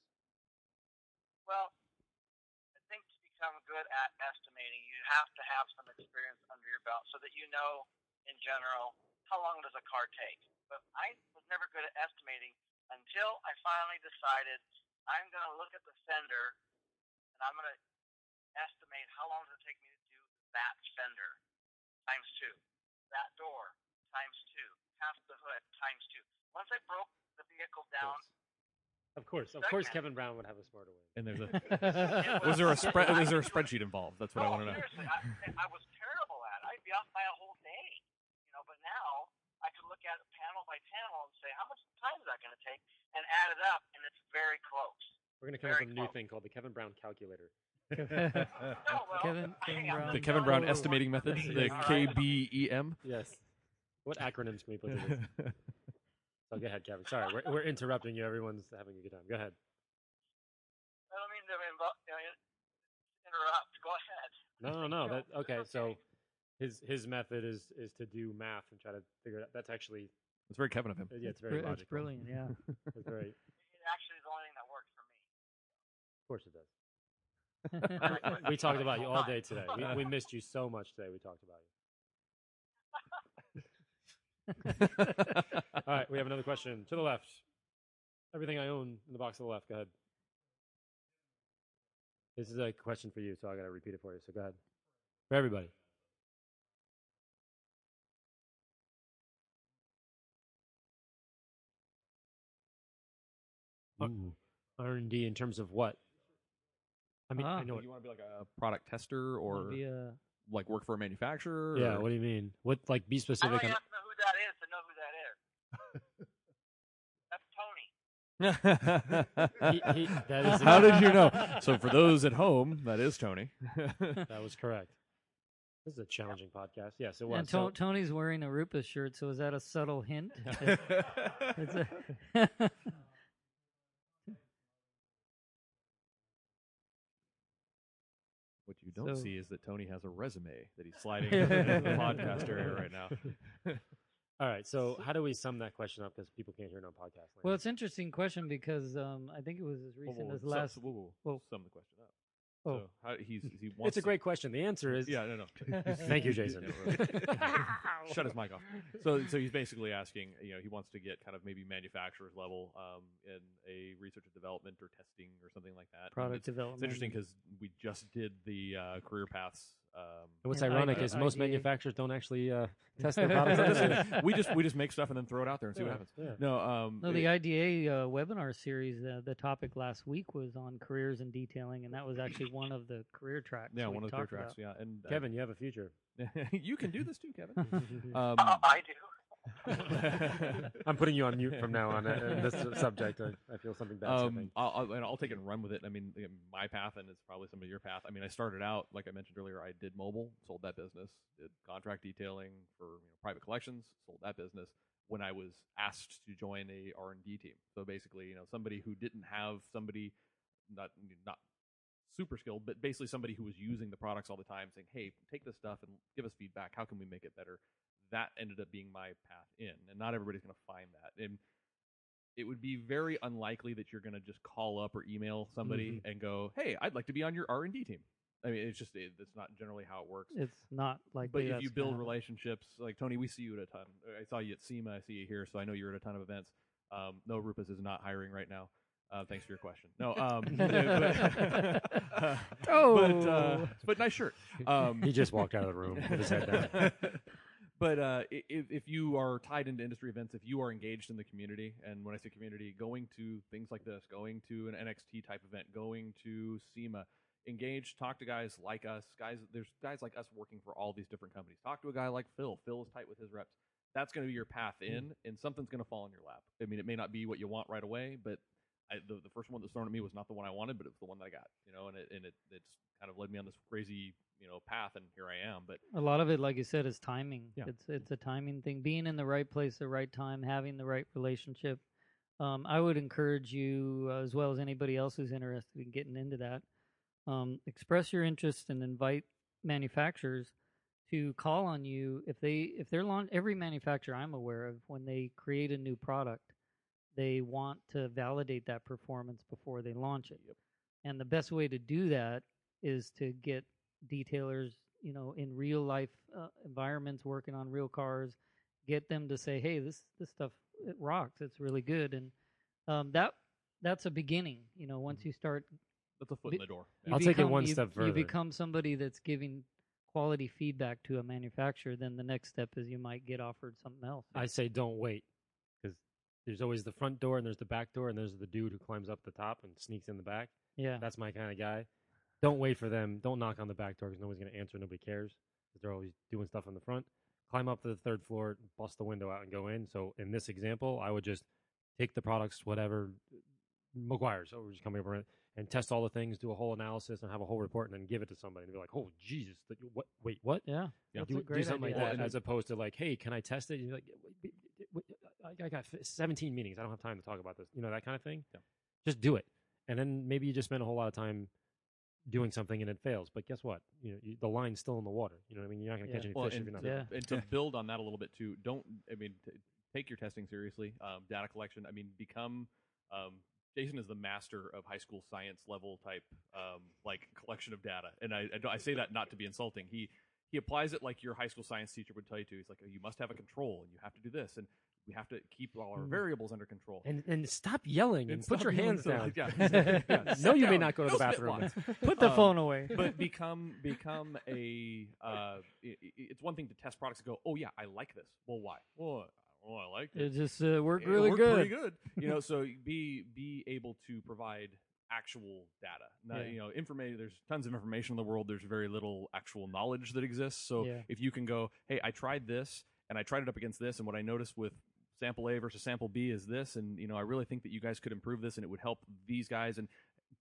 Well, I think to become good at estimating, you have to have some experience under your belt so that you know, in general, how long does a car take. But I was never good at estimating until I finally decided I'm going to look at the fender and I'm going to estimate how long does it take me to do that fender times two, that door times two, half the hood times two. Once I broke the vehicle down Of course, of course, Kevin Brown would have a smarter way. And there's a <laughs> <laughs> It was there a <laughs> was- spread? Is there a spreadsheet involved? That's what I no, want to know. Seriously, I, I was terrible at. it. I'd be off by a whole day, you know. But now I can look at it panel by panel and say how much time is that going to take, and add it up, and it's very close. We're gonna come up with a new close. thing called the Kevin Brown calculator. No, oh, well, Kevin- Kevin Brown. The Kevin Brown estimating method, the KBEM. Yes. What acronyms can we put together? so <laughs> oh, go ahead, Kevin. Sorry, we're, we're interrupting you. Everyone's having a good time. Go ahead. I don't mean to invo- you know, interrupt. Go ahead. No, no, no. No, That okay. it's So his his method is is to do math and try to figure it out. That's actually It's very Kevin of him. yeah, it's very Br- logical. It's brilliant, yeah. It's very. It actually is the only thing that works for me. Of course it does. <laughs> we talked about you all day today. We, we missed you so much today. We talked about you. All right, we have another question to the left. Everything I own in the box to the left. Go ahead. This is a question for you, so I got to repeat it for you. So go ahead. For everybody. Ooh. R and D in terms of what? I mean, I Ah. know. What, you want to be like a product tester or be a- like work for a manufacturer? yeah. or- What do you mean? What like be specific? I don't on- have to know who that is to know who that is. <laughs> That's Tony. <laughs> He- he- that is How did you know? <laughs> So for those at home, that is Tony. That was correct. This is a challenging podcast. Yes, it was. and So- To- Tony's wearing a Rupes shirt, so is that a subtle hint? It's a- don't So- see is that Tony has a resume that he's <laughs> sliding into the podcast area right now. <laughs> All right. So how do we sum that question up? Because people can't hear no podcast. well, it's an interesting question because um, I think it was as Whoa, recent whoa, as last. Sum, whoa, whoa, whoa. sum the question up. Oh. So how, he's he wants it's a to- great question. The answer is Yeah, no, no. <laughs> Thank you, Jason. <laughs> Shut his mic off. So, so he's basically asking, you know, he wants to get kind of maybe manufacturer's level um, in a research and development or testing or something like that. Product it's, development. it's interesting because we just did the uh, career paths. Um, What's ironic I- is most IDA. manufacturers don't actually uh, <laughs> test their products. on Listen, this. we just we just make stuff and then throw it out there and see what happens. yeah. No, um, No, the it- IDA uh, webinar series, uh, the topic last week was on careers and detailing, and that was actually one of the career tracks. yeah, one of the career tracks. about. Yeah, and uh, Kevin, you have a future. <laughs> you can do this too, Kevin. <laughs> Um, Uh, I do. <laughs> I'm putting you on mute from now on uh, this subject. I, I feel something bad. um, I'll, I'll, and I'll take it and run with it. I mean, my path, and it's probably some of your path. I mean, I started out, like I mentioned earlier, I did mobile, sold that business, did contract detailing for you know, private collections, sold that business. When I was asked to join a R and D team, so basically, you know, somebody who didn't have somebody not not super skilled, but basically somebody who was using the products all the time, saying, "Hey, take this stuff and give us feedback. How can we make it better?" That ended up being my path in, and not everybody's going to find that. And it would be very unlikely that you're going to just call up or email somebody and go, "Hey, I'd like to be on your R and D team." I mean, it's just it, it's not generally how it works. It's not like. But if you build relationships, like Tony, we see you at a ton. I saw you at SEMA. I see you here, so I know you're at a ton of events. Um, no, Rupes is not hiring right now. Uh, thanks for your question. No, um, <laughs> but, Oh. <laughs> <laughs> but, uh, but nice shirt. Um, He just walked out of the room with his head down. But uh, if, if you are tied into industry events, if you are engaged in the community, and when I say community, going to things like this, going to an NXT type event, going to SEMA, engage, talk to guys like us, guys. There's guys like us working for all these different companies. Talk to a guy like Phil. Phil is tight with his reps. That's going to be your path in, and something's going to fall in your lap. I mean, it may not be what you want right away, but I, the, the first one that's thrown at me was not the one I wanted, but it was the one that I got. You know, and it and it it's kind of led me on this crazy you know path, and here I am. But A lot of it, like you said, is timing. Yeah. It's it's a timing thing. Being in the right place, at the right time, having the right relationship. Um, I would encourage you, uh, as well as anybody else who's interested in getting into that, um, express your interest and invite manufacturers to call on you if they if they're launch every manufacturer I'm aware of when they create a new product, they want to validate that performance before they launch it. Yep. And the best way to do that is to get detailers, you know, in real life uh, environments working on real cars, get them to say, "Hey, this this stuff it rocks. It's really good." And um, that that's a beginning. You know, once you start, that's a foot Be- in the door. you I'll take it one you- step further. You become somebody that's giving quality feedback to a manufacturer. Then the next step is you might get offered something else. I say don't wait because there's always the front door and there's the back door and there's the dude who climbs up the top and sneaks in the back. yeah, That's my kind of guy. Don't wait for them. Don't knock on the back door because nobody's going to answer. Nobody cares they're always doing stuff on the front. Climb up to the third floor, bust the window out, and go in. So in this example, I would just take the products, whatever Meguiar's, So we're just coming over and test all the things, do a whole analysis, and have a whole report, and then give it to somebody and be like, "Oh Jesus, th- what? Wait, what?" yeah, Yeah. That's do, a great do something idea. like that, Well, as opposed to like, "Hey, can I test it?" And you're like, "Wait, wait, wait, I I got 17 meetings. I don't have time to talk about this. You know that kind of thing. Yeah. Just do it, and then maybe you just spend a whole lot of time doing something and it fails. But guess what? You know, you, the line's still in the water. You know what I mean? You're not going to Yeah. catch any Well, fish if you're not. Yeah. and to <laughs> build on that a little bit too, don't I mean t- take your testing seriously. Um, data collection. I mean, become. Um, Jason is the master of high school science level type, um, like collection of data, and I, I, I say that not to be insulting. He he applies it like your high school science teacher would tell you to. He's like, oh, you must have a control, and you have to do this, and we have to keep all our Mm. variables under control. And and stop yelling and, And put your hands down. Yeah. <laughs> Yeah. no, you may not go to No the bathroom. <laughs> Put the Um, phone away. <laughs> but become become a uh, i i- it's one thing to test products and go oh yeah i like this well why well oh i like it It just uh, worked It really worked good. pretty good you know so be be able to provide actual data Not, Yeah. you know information there's tons of information in the world there's very little actual knowledge that exists so Yeah. if you can go hey i tried this and i tried it up against this and what i noticed with sample a versus sample b is this and you know i really think that you guys could improve this and it would help these guys and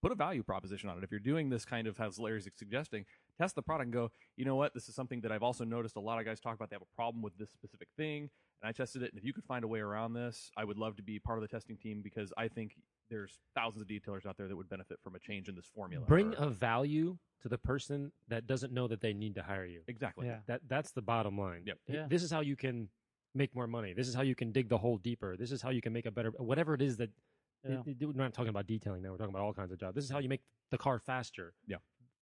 put a value proposition on it if you're doing this kind of as larry's suggesting test the product and go you know what this is something that i've also noticed a lot of guys talk about they have a problem with this specific thing and i tested it and if you could find a way around this i would love to be part of the testing team because i think there's thousands of detailers out there that would benefit from a change in this formula Bring or- a value to the person that doesn't know that they need to hire you. exactly Yeah. That that's the bottom line. Yep. Yeah. This is how you can make more money. This is how you can dig the hole deeper. This is how you can make a better whatever it is that Yeah. it- it- we're not talking about detailing now. We're talking about all kinds of jobs. This is how you make the car faster. Yeah.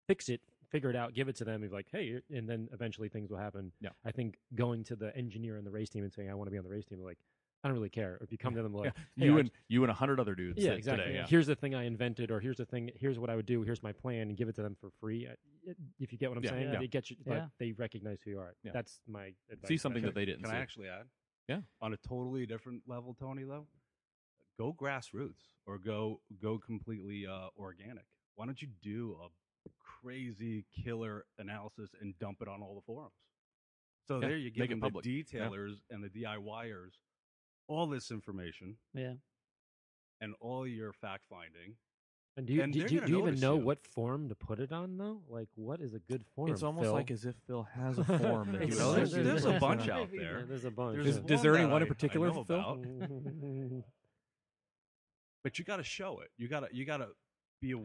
Fix it, figure it out, give it to them. And be like, hey, and then eventually things will happen. Yeah. I think going to the engineer and the race team and saying I want to be on the race team, like I don't really care. Or if you come to them like, Yeah. <laughs> "Hey, you I and you and a hundred other dudes yeah, exactly. today yeah Here's the thing I invented, or here's the thing. Here's what I would do. Here's my plan, and give it to them for free. If you get what I'm Yeah, saying, yeah. they get you. Yeah. But they recognize who you are. Yeah. That's my advice. see something that they didn't Can see I actually add? Yeah. On a totally different level, Tony, though, go grassroots or go go completely uh, organic. Why don't you do a crazy killer analysis and dump it on all the forums? So Yeah, there you make give it them the public. Yeah. detailers and the DIYers all this information Yeah. and all your fact finding. And do you, And do, do, do you even know you. what form to put it on though? Like, what is a good form? it's almost Phil? like as if phil <laughs> has a form that he It's Well, was there's- there's a bunch <laughs> out there. Yeah, there's a bunch. There's Is- yeah. is there one any one in I- I particular, know Phil? about, but you got to show it. You got to you got to be a,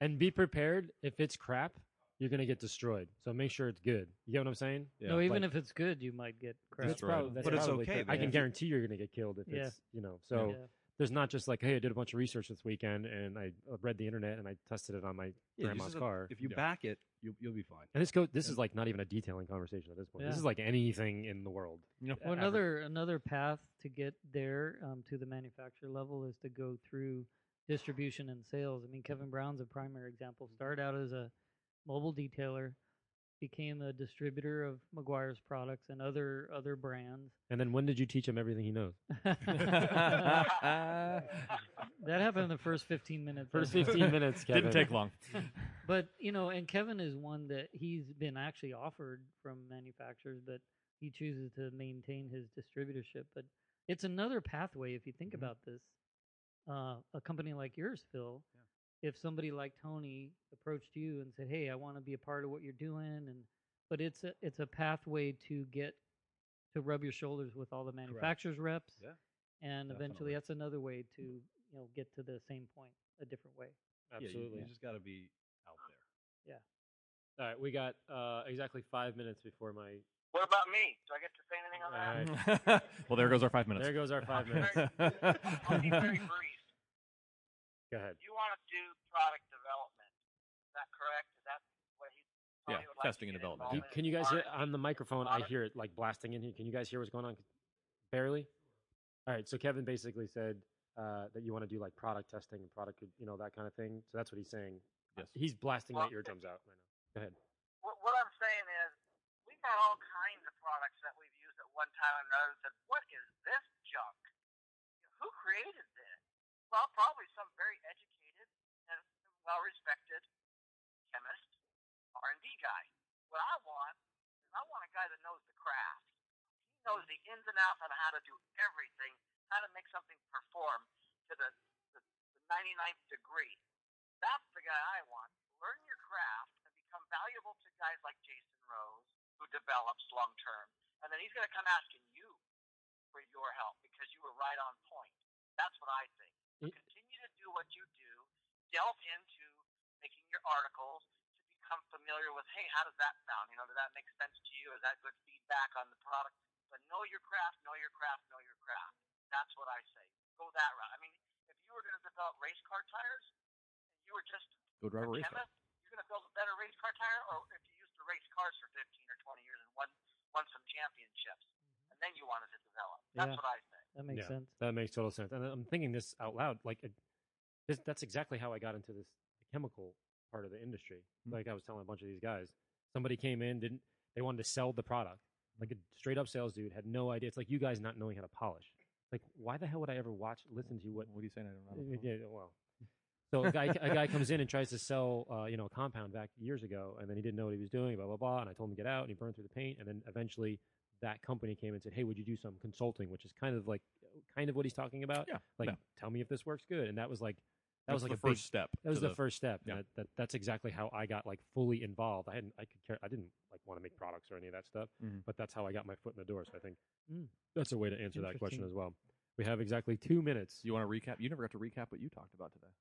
and be prepared if it's crap. You're gonna get destroyed. So make sure it's good. You get what I'm saying? Yeah, no, even like- if it's good, you might get crap. That's Destroyed. probably, that's But it's probably okay, fair. I can guarantee you're gonna get killed if Yeah. it's you know. So Yeah. there's not just like, hey, I did a bunch of research this weekend and I uh, read the internet and I tested it on my Yeah, you grandma's just have- car. If you Yeah. back it, you'll you'll be fine. And this go. This is like not even a detailing conversation at this point. This Yeah. is like anything in the world. Well, ever. another another path to get there um, to the manufacturer level is to go through distribution and sales. I mean, Kevin Brown's a primary example. Started out as a mobile detailer, became a distributor of Meguiar's products and other other brands. And then when did you teach him everything he knows? <laughs> that happened in the first 15 minutes. First 15 minutes, Kevin. Didn't take long. <laughs> but you know, and Kevin is one that he's been actually offered from manufacturers, but he chooses to maintain his distributorship. But it's another pathway if you think Mhm. about this. Uh, a company like yours, Phil, if somebody like Tony approached you and said, "Hey, I want to be a part of what you're doing," and but it's a it's a pathway to get to rub your shoulders with all the manufacturers reps, Yeah, and definitely. eventually that's another way to you know get to the same point a different way. Yeah, you- Absolutely. you, just got to be out there. Yeah. All right, we got uh, exactly five minutes before my. What about me? Do I get to say anything on that? All right, <laughs> well, there goes our five minutes. there goes our five <laughs> minutes. I'll be very <laughs> brief. Go ahead. You want to do product development. Is that correct? Is that what he's Yeah, Tony would like testing to and development. Do- involved can you guys hear on the microphone? I hear it like blasting in here. Can you guys hear what's going on? Barely. All right. So Kevin basically said uh, that you want to do like product testing and product, you know, that kind of thing. So that's what he's saying. Yes. He's blasting my Well, eardrums out right now. Go ahead. what, what I'm saying is, we've got all kinds of products that we've used at one time or another and said, what is this junk? Who created this? Well, probably some very educated and well-respected chemist, R&D guy. What I want is I want a guy that knows the craft. He knows the ins and outs on how to do everything, how to make something perform to the, the, the 99th degree. That's the guy I want. Learn your craft and become valuable to guys like Jason Rose, who develops long term. And then he's going to come asking you for your help because you were right on point. That's what I think. So continue to do what you do. Delve into making your articles to become familiar with, hey, how does that sound? You know, does that make sense to you? Is that good feedback on the product? But know your craft, know your craft, know your craft. That's what I say. Go that route. I mean, if you were going to develop race car tires, and you were just Go drive a race car. you're going to build a better race car tire, or if you used to race cars for 15 or 20 years and won won some championships, and then you wanted to develop. That's Yeah. what I say. That makes Yeah. sense. That makes total sense. And I'm thinking this out loud. Like, it, this, that's exactly how I got into this chemical part of the industry. Hmm. Like I was telling a bunch of these guys, somebody came in, didn't they wanted to sell the product, like a straight up sales dude, had no idea. It's like you guys not knowing how to polish. Like, why the hell would I ever watch, listen to what? What are you saying? I don't know. Yeah, well, so a guy, a guy comes in and tries to sell, uh, you know, a compound back years ago, and then he didn't know what he was doing, blah blah blah. And I told him to get out, and he burned through the paint. And then eventually, that company came and said, "Hey, would you do some consulting?" Which is kind of like, kind of what he's talking about. Yeah, Like, yeah. tell me if this works good. And that was like, that was like the a first big, step. That was to the, first step. yeah. That, that that's exactly how I got like fully involved. I hadn't, I could care, I didn't like want to make products or any of that stuff, Mhm. but that's how I got my foot in the door. So I think Mm. that's a way to answer that question as well. We have exactly two minutes. You want to recap? You never got to recap what you talked about today.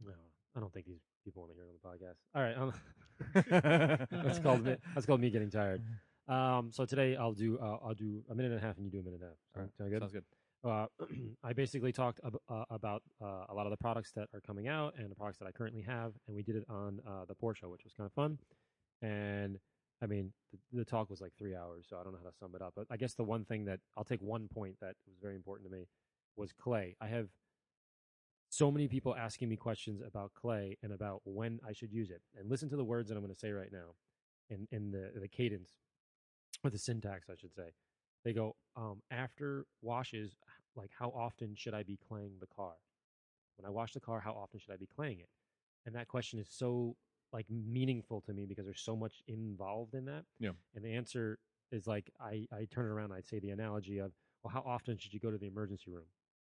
No, I don't think these people want to hear it on the podcast. All right, um, <laughs> <laughs> that's called me, that's called me getting tired. <laughs> Um, so today I'll do uh, I'll do a minute and a half, and you do a minute and a half. All right, Sound good? Sounds good. Uh, <clears throat> I basically talked ab- uh, about uh, a lot of the products that are coming out and the products that I currently have, and we did it on uh, the Porsche, which was kind of fun. And I mean, the, the talk was like three hours, so I don't know how to sum it up. But I guess the one thing that I'll take one point that was very important to me was clay. I have so many people asking me questions about clay and about when I should use it. And listen to the words that I'm going to say right now, in in the the cadence or the syntax, I should say. They go um, after washes. Like, how often should I be claying the car? When I wash the car, how often should I be claying it? And that question is so like meaningful to me because there's so much involved in that. Yeah. And the answer is like I I turn it around. I'd say the analogy of well, how often should you go to the emergency room?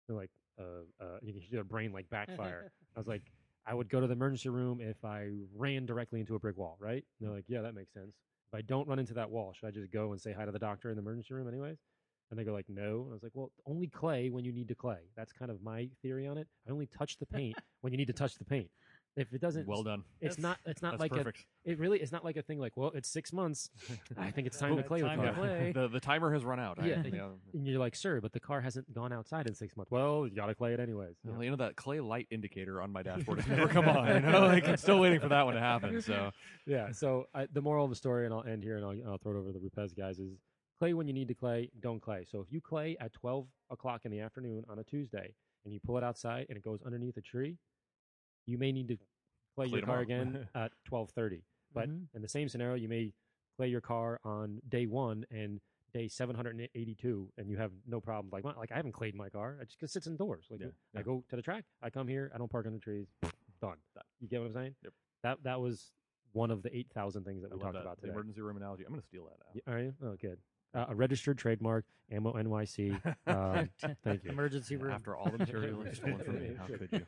They're like, uh, uh, <laughs> you can their brain like backfire. <laughs> I was like, I would go to the emergency room if I ran directly into a brick wall, right? And they're like, yeah, that makes sense. If I don't run into that wall, should I just go and say hi to the doctor in the emergency room anyways? And they go like, no. And I was like, well, only clay when you need to clay. That's kind of my theory on it. I only touch the paint when you need to touch the paint. If it doesn't, well done. It's That's- not. It's not That's like perfect. a. It really. It's not like a thing like. Well, it's six months. I think it's time to play with time the to car. play. <laughs> the the timer has run out. I- Yeah. yeah. And you're like, sir, but the car hasn't gone outside in six months. Well, you gotta clay it anyways. you know? Well, you know that clay light indicator on my <laughs> dashboard has never come on. You know, <laughs> like I'm still waiting for that one to happen. So yeah. So I, the moral of the story, and I'll end here, and I'll, I'll throw it over to the Rupes guys, is clay when you need to clay. Don't clay. So if you clay at twelve o'clock in the afternoon on a Tuesday, and you pull it outside, and it goes underneath a tree, you may need to clay, Clay your car tomorrow. again <laughs> at twelve thirty. But Mhm. in the same scenario, you may play your car on day one and day 782 and you have no problem like my, like I haven't clayed my car I just sits indoors like Yeah, I yeah. go to the track I come here I don't park under trees <sniffs> done Done. you get what I'm saying Yep. that that was one of the 8,000 things that I we talked that. about The today emergency room analogy. I'm going to steal that now. Y- are you oh good uh, a registered trademark ammo NYC <laughs> um, <laughs> thank you Emergency room. After all the material you've stolen from me, how could you?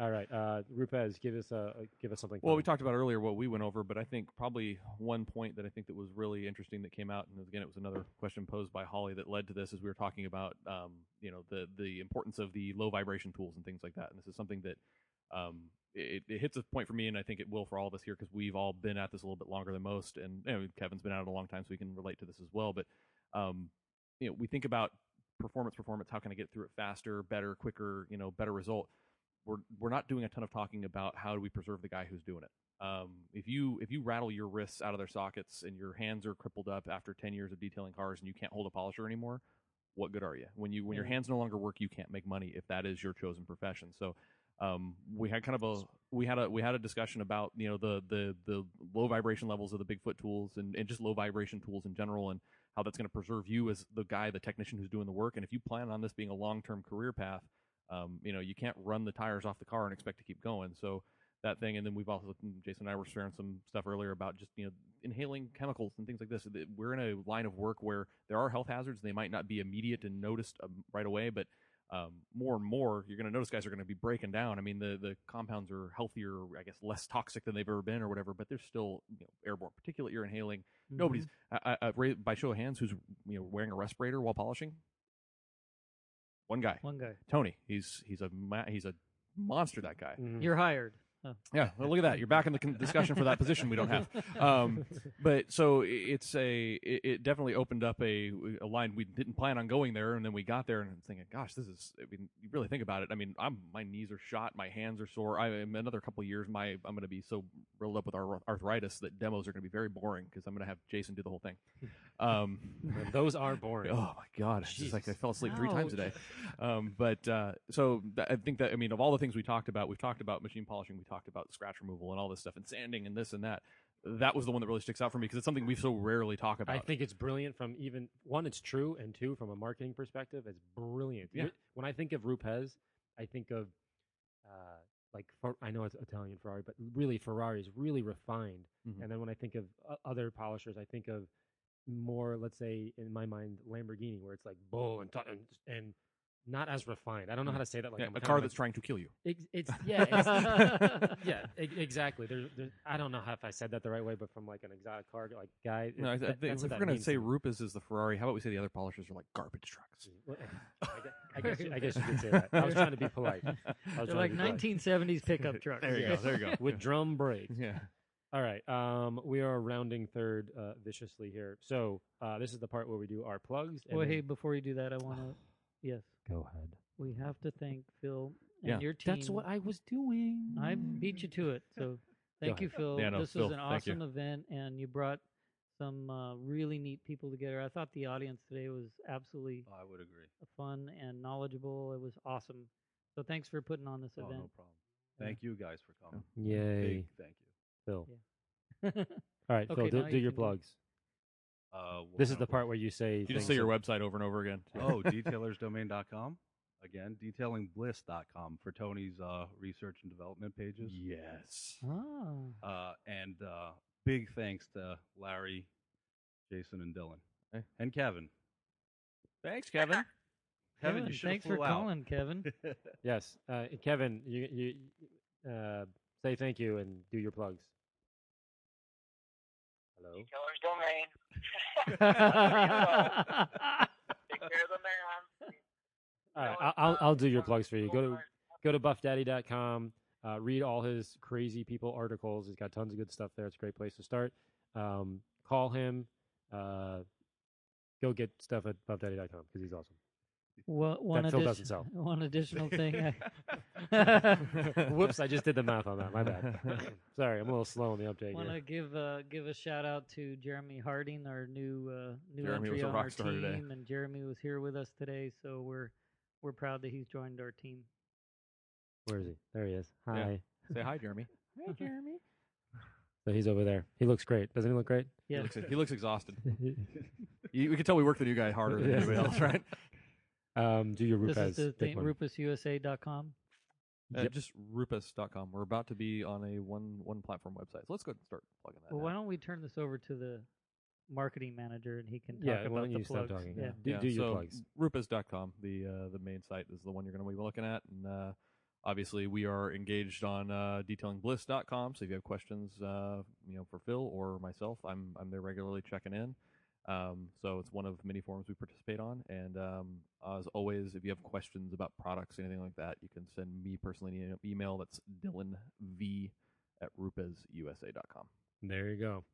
All right uh Rupes give us a give us something Well, we talked about earlier what we went over, but I think probably one point that I think that was really interesting that came out, and again, it was another question posed by Holly that led to this, as we were talking about, um, you know, the the importance of the low vibration tools and things like that. And this is something that um, it, it hits a point for me, and I think it will for all of us here because we've all been at this a little bit longer than most, and you know, Kevin's been at it a long time, so we can relate to this as well. But um, you know, we think about performance, performance. How can I get through it faster, better, quicker? You know, better result we're we're not doing a ton of talking about how do we preserve the guy who's doing it. Um, if you if you rattle your wrists out of their sockets and your hands are crippled up after ten years of detailing cars and you can't hold a polisher anymore, what good are you? When you when your hands no longer work, you can't make money if that is your chosen profession. So um, we had kind of a we had a we had a discussion about you know the the the low vibration levels of the Bigfoot tools and, and just low vibration tools in general and how that's going to preserve you as the guy the technician who's doing the work and if you plan on this being a long term career path um, you know you can't run the tires off the car and expect to keep going. So that thing and then we've also jason and i were sharing some stuff earlier about just you know inhaling chemicals and things like this. We're in a line of work where there are health hazards. They might not be immediate and noticed um, right away but um, more and more you're going to notice guys are going to be breaking down. I mean the, the compounds are healthier i guess less toxic than they've ever been or whatever but there's still you know, airborne particulate you're inhaling. Mm-hmm. nobody's I, I, by show of hands who's you know wearing a respirator while polishing one guy One guy. Tony. He's he's a ma- he's a monster. That guy. Mhm. You're hired. Yeah. Well, look at that. You're back in the con- discussion for that position we don't have. Um, but so it's a it, it definitely opened up a a line we didn't plan on going there, and then we got there and I'm thinking, gosh, this is. I mean, you really think about it. I mean, I'm my knees are shot, my hands are sore. I in another couple of years, my I'm going to be so rolled up with ar- arthritis that demos are going to be very boring because I'm going to have Jason do the whole thing. Um, <laughs> those are boring Oh my god! It's just like I fell asleep three times a day. Um, but uh, so th- I think that I mean of all the things we talked about, we've talked about machine polishing, we talked about scratch removal and all this stuff, and sanding and this and that. That was the one that really sticks out for me because it's something we so rarely talk about. I think it's brilliant from even one, it's true, and two, from a marketing perspective, it's brilliant. Yeah. When I think of Rupes, I think of uh, like I know it's Italian Ferrari, but really Ferrari is really refined. Mhm. And then when I think of uh, other polishers, I think of more, let's say, in my mind, Lamborghini, where it's like bull and t- and, and not as refined. I don't know how to say that. Like Yeah, a kinda car like- that's trying to kill you. Ex- It's <laughs> yeah, it's, <laughs> yeah, e- exactly. There's, there's, I don't know how if I said that the right way, but from like an exotic car like guy. No, I, it- I that- think that's if we're going to say to me. Rupes is the Ferrari, how about we say the other polishers are like garbage trucks? I guess, I guess, you- I guess you could say that. I was trying to be polite. I was They're like to be polite. 1970s pickup trucks. There you go. There you go. with drum brakes. Yeah. All right. Um, we are rounding third uh, viciously here. So uh, this is the part where we do our plugs. Well, hey, before you do that, I want to. <sighs> Yes, go ahead. we have to thank Phil and Yeah. your team. That's what I was doing. I beat you to it. So <laughs> thank you. Phil. Yeah, no, this Phil, was an awesome event, and you brought some uh, really neat people together. I thought the audience today was absolutely Oh, I would agree. fun and knowledgeable. It was awesome. So thanks for putting on this Oh, event. no problem. Thank you guys for coming. Yay, Big thank you. Phil. Yeah. <laughs> All right, Okay, Phil, do, do your can go. plugs. Uh, This is the part where you say. You just things say your that- website over and over again. <laughs> oh, detailersdomain.com. Again, detailingbliss.com for Tony's uh, research and development pages. Yes. Ah. Uh, and uh, big thanks to Larry, Jason, and Dylan. Hey. And Kevin. Thanks, Kevin. <laughs> Kevin, Kevin, you should thanks for calling, Kevin. <laughs> Yes, uh, Kevin, you you uh, say thank you and do your plugs. Hello. Killer's domain. <laughs> Take care of the man. All right, I'll, I'll uh, do your plugs for you. Go to go to buffdaddy.com. Uh, read all his crazy people articles. He's got tons of good stuff there. It's a great place to start. Um, call him. Uh, go get stuff at buffdaddy.com because he's awesome. Well, one, That Phil addi- doesn't sell. <laughs> one additional thing. I <laughs> Whoops, I just did the math on that. My bad. <laughs> Sorry, I'm a little slow on the update want to give uh, give a shout out to Jeremy Harding, our new uh, new Jeremy was entry a on rock our team, today. and Jeremy was here with us today. So we're we're proud that he's joined our team. Where is he? There he is. Yeah. Hi. Say hi, Jeremy. Hi, Jeremy. So he's over there. He looks great. Doesn't he look great? He Yeah. looks, he looks exhausted. You, we can tell we work the new guy harder than Yeah. anybody else, right? Um, do your This is the pick thing, rupesusa.com. Uh, Yep. Just rupes.com. We're about to be on a one one platform website. So let's go ahead and start plugging that. Well, now. why don't we turn this over to the marketing manager and he can talk Yeah, about why don't the you stop plugs. talking? Yeah. Do, yeah, do your so plugs. Rupes.com, the uh, the main site, is the one you're going to be looking at, and uh, obviously we are engaged on uh, detailingbliss.com. So if you have questions, uh, you know, for Phil or myself, I'm I'm there regularly checking in. Um, so it's one of many forums we participate on, and um, as always, if you have questions about products, anything like that, you can send me personally an email. That's Dylan V at rupesusa.com. There you go.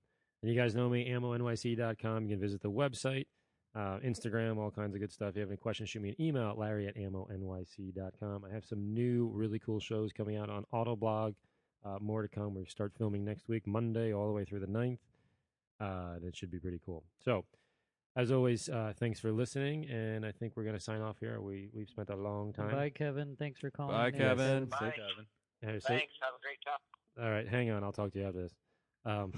And you guys know me, ammonyc.com. You can visit the website, uh, Instagram, all kinds of good stuff. If you have any questions, shoot me an email at larry at ammonyc.com. I have some new, really cool shows coming out on Autoblog. Uh, more to come. We start filming next week, Monday, all the way through the 9th. Uh, and it should be pretty cool. So, as always, uh, thanks for listening. And I think we're going to sign off here. We, we've spent a long time. Bye, Kevin. Thanks for calling. Bye. Kevin. Bye. Say, Kevin. Say- Thanks. Have a great time. all right, hang on. I'll talk to you after this. Um,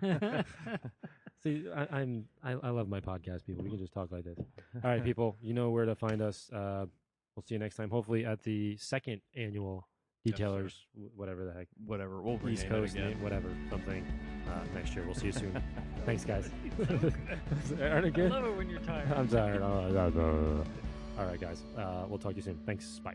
<laughs> <laughs> See, I, I'm I, I love my podcast people. We can just talk like this. All right, people, you know where to find us. Uh, we'll see you next time. Hopefully at the second annual Yes, sir. Detailers, w- whatever the heck, Whatever. We'll East Coast, again. whatever, something uh, next year. We'll see you soon. <laughs> Thanks, guys. <laughs> <laughs> Aren't I I love it when you're tired. I'm tired. All right, guys. Uh, we'll talk to you soon. Thanks. Bye.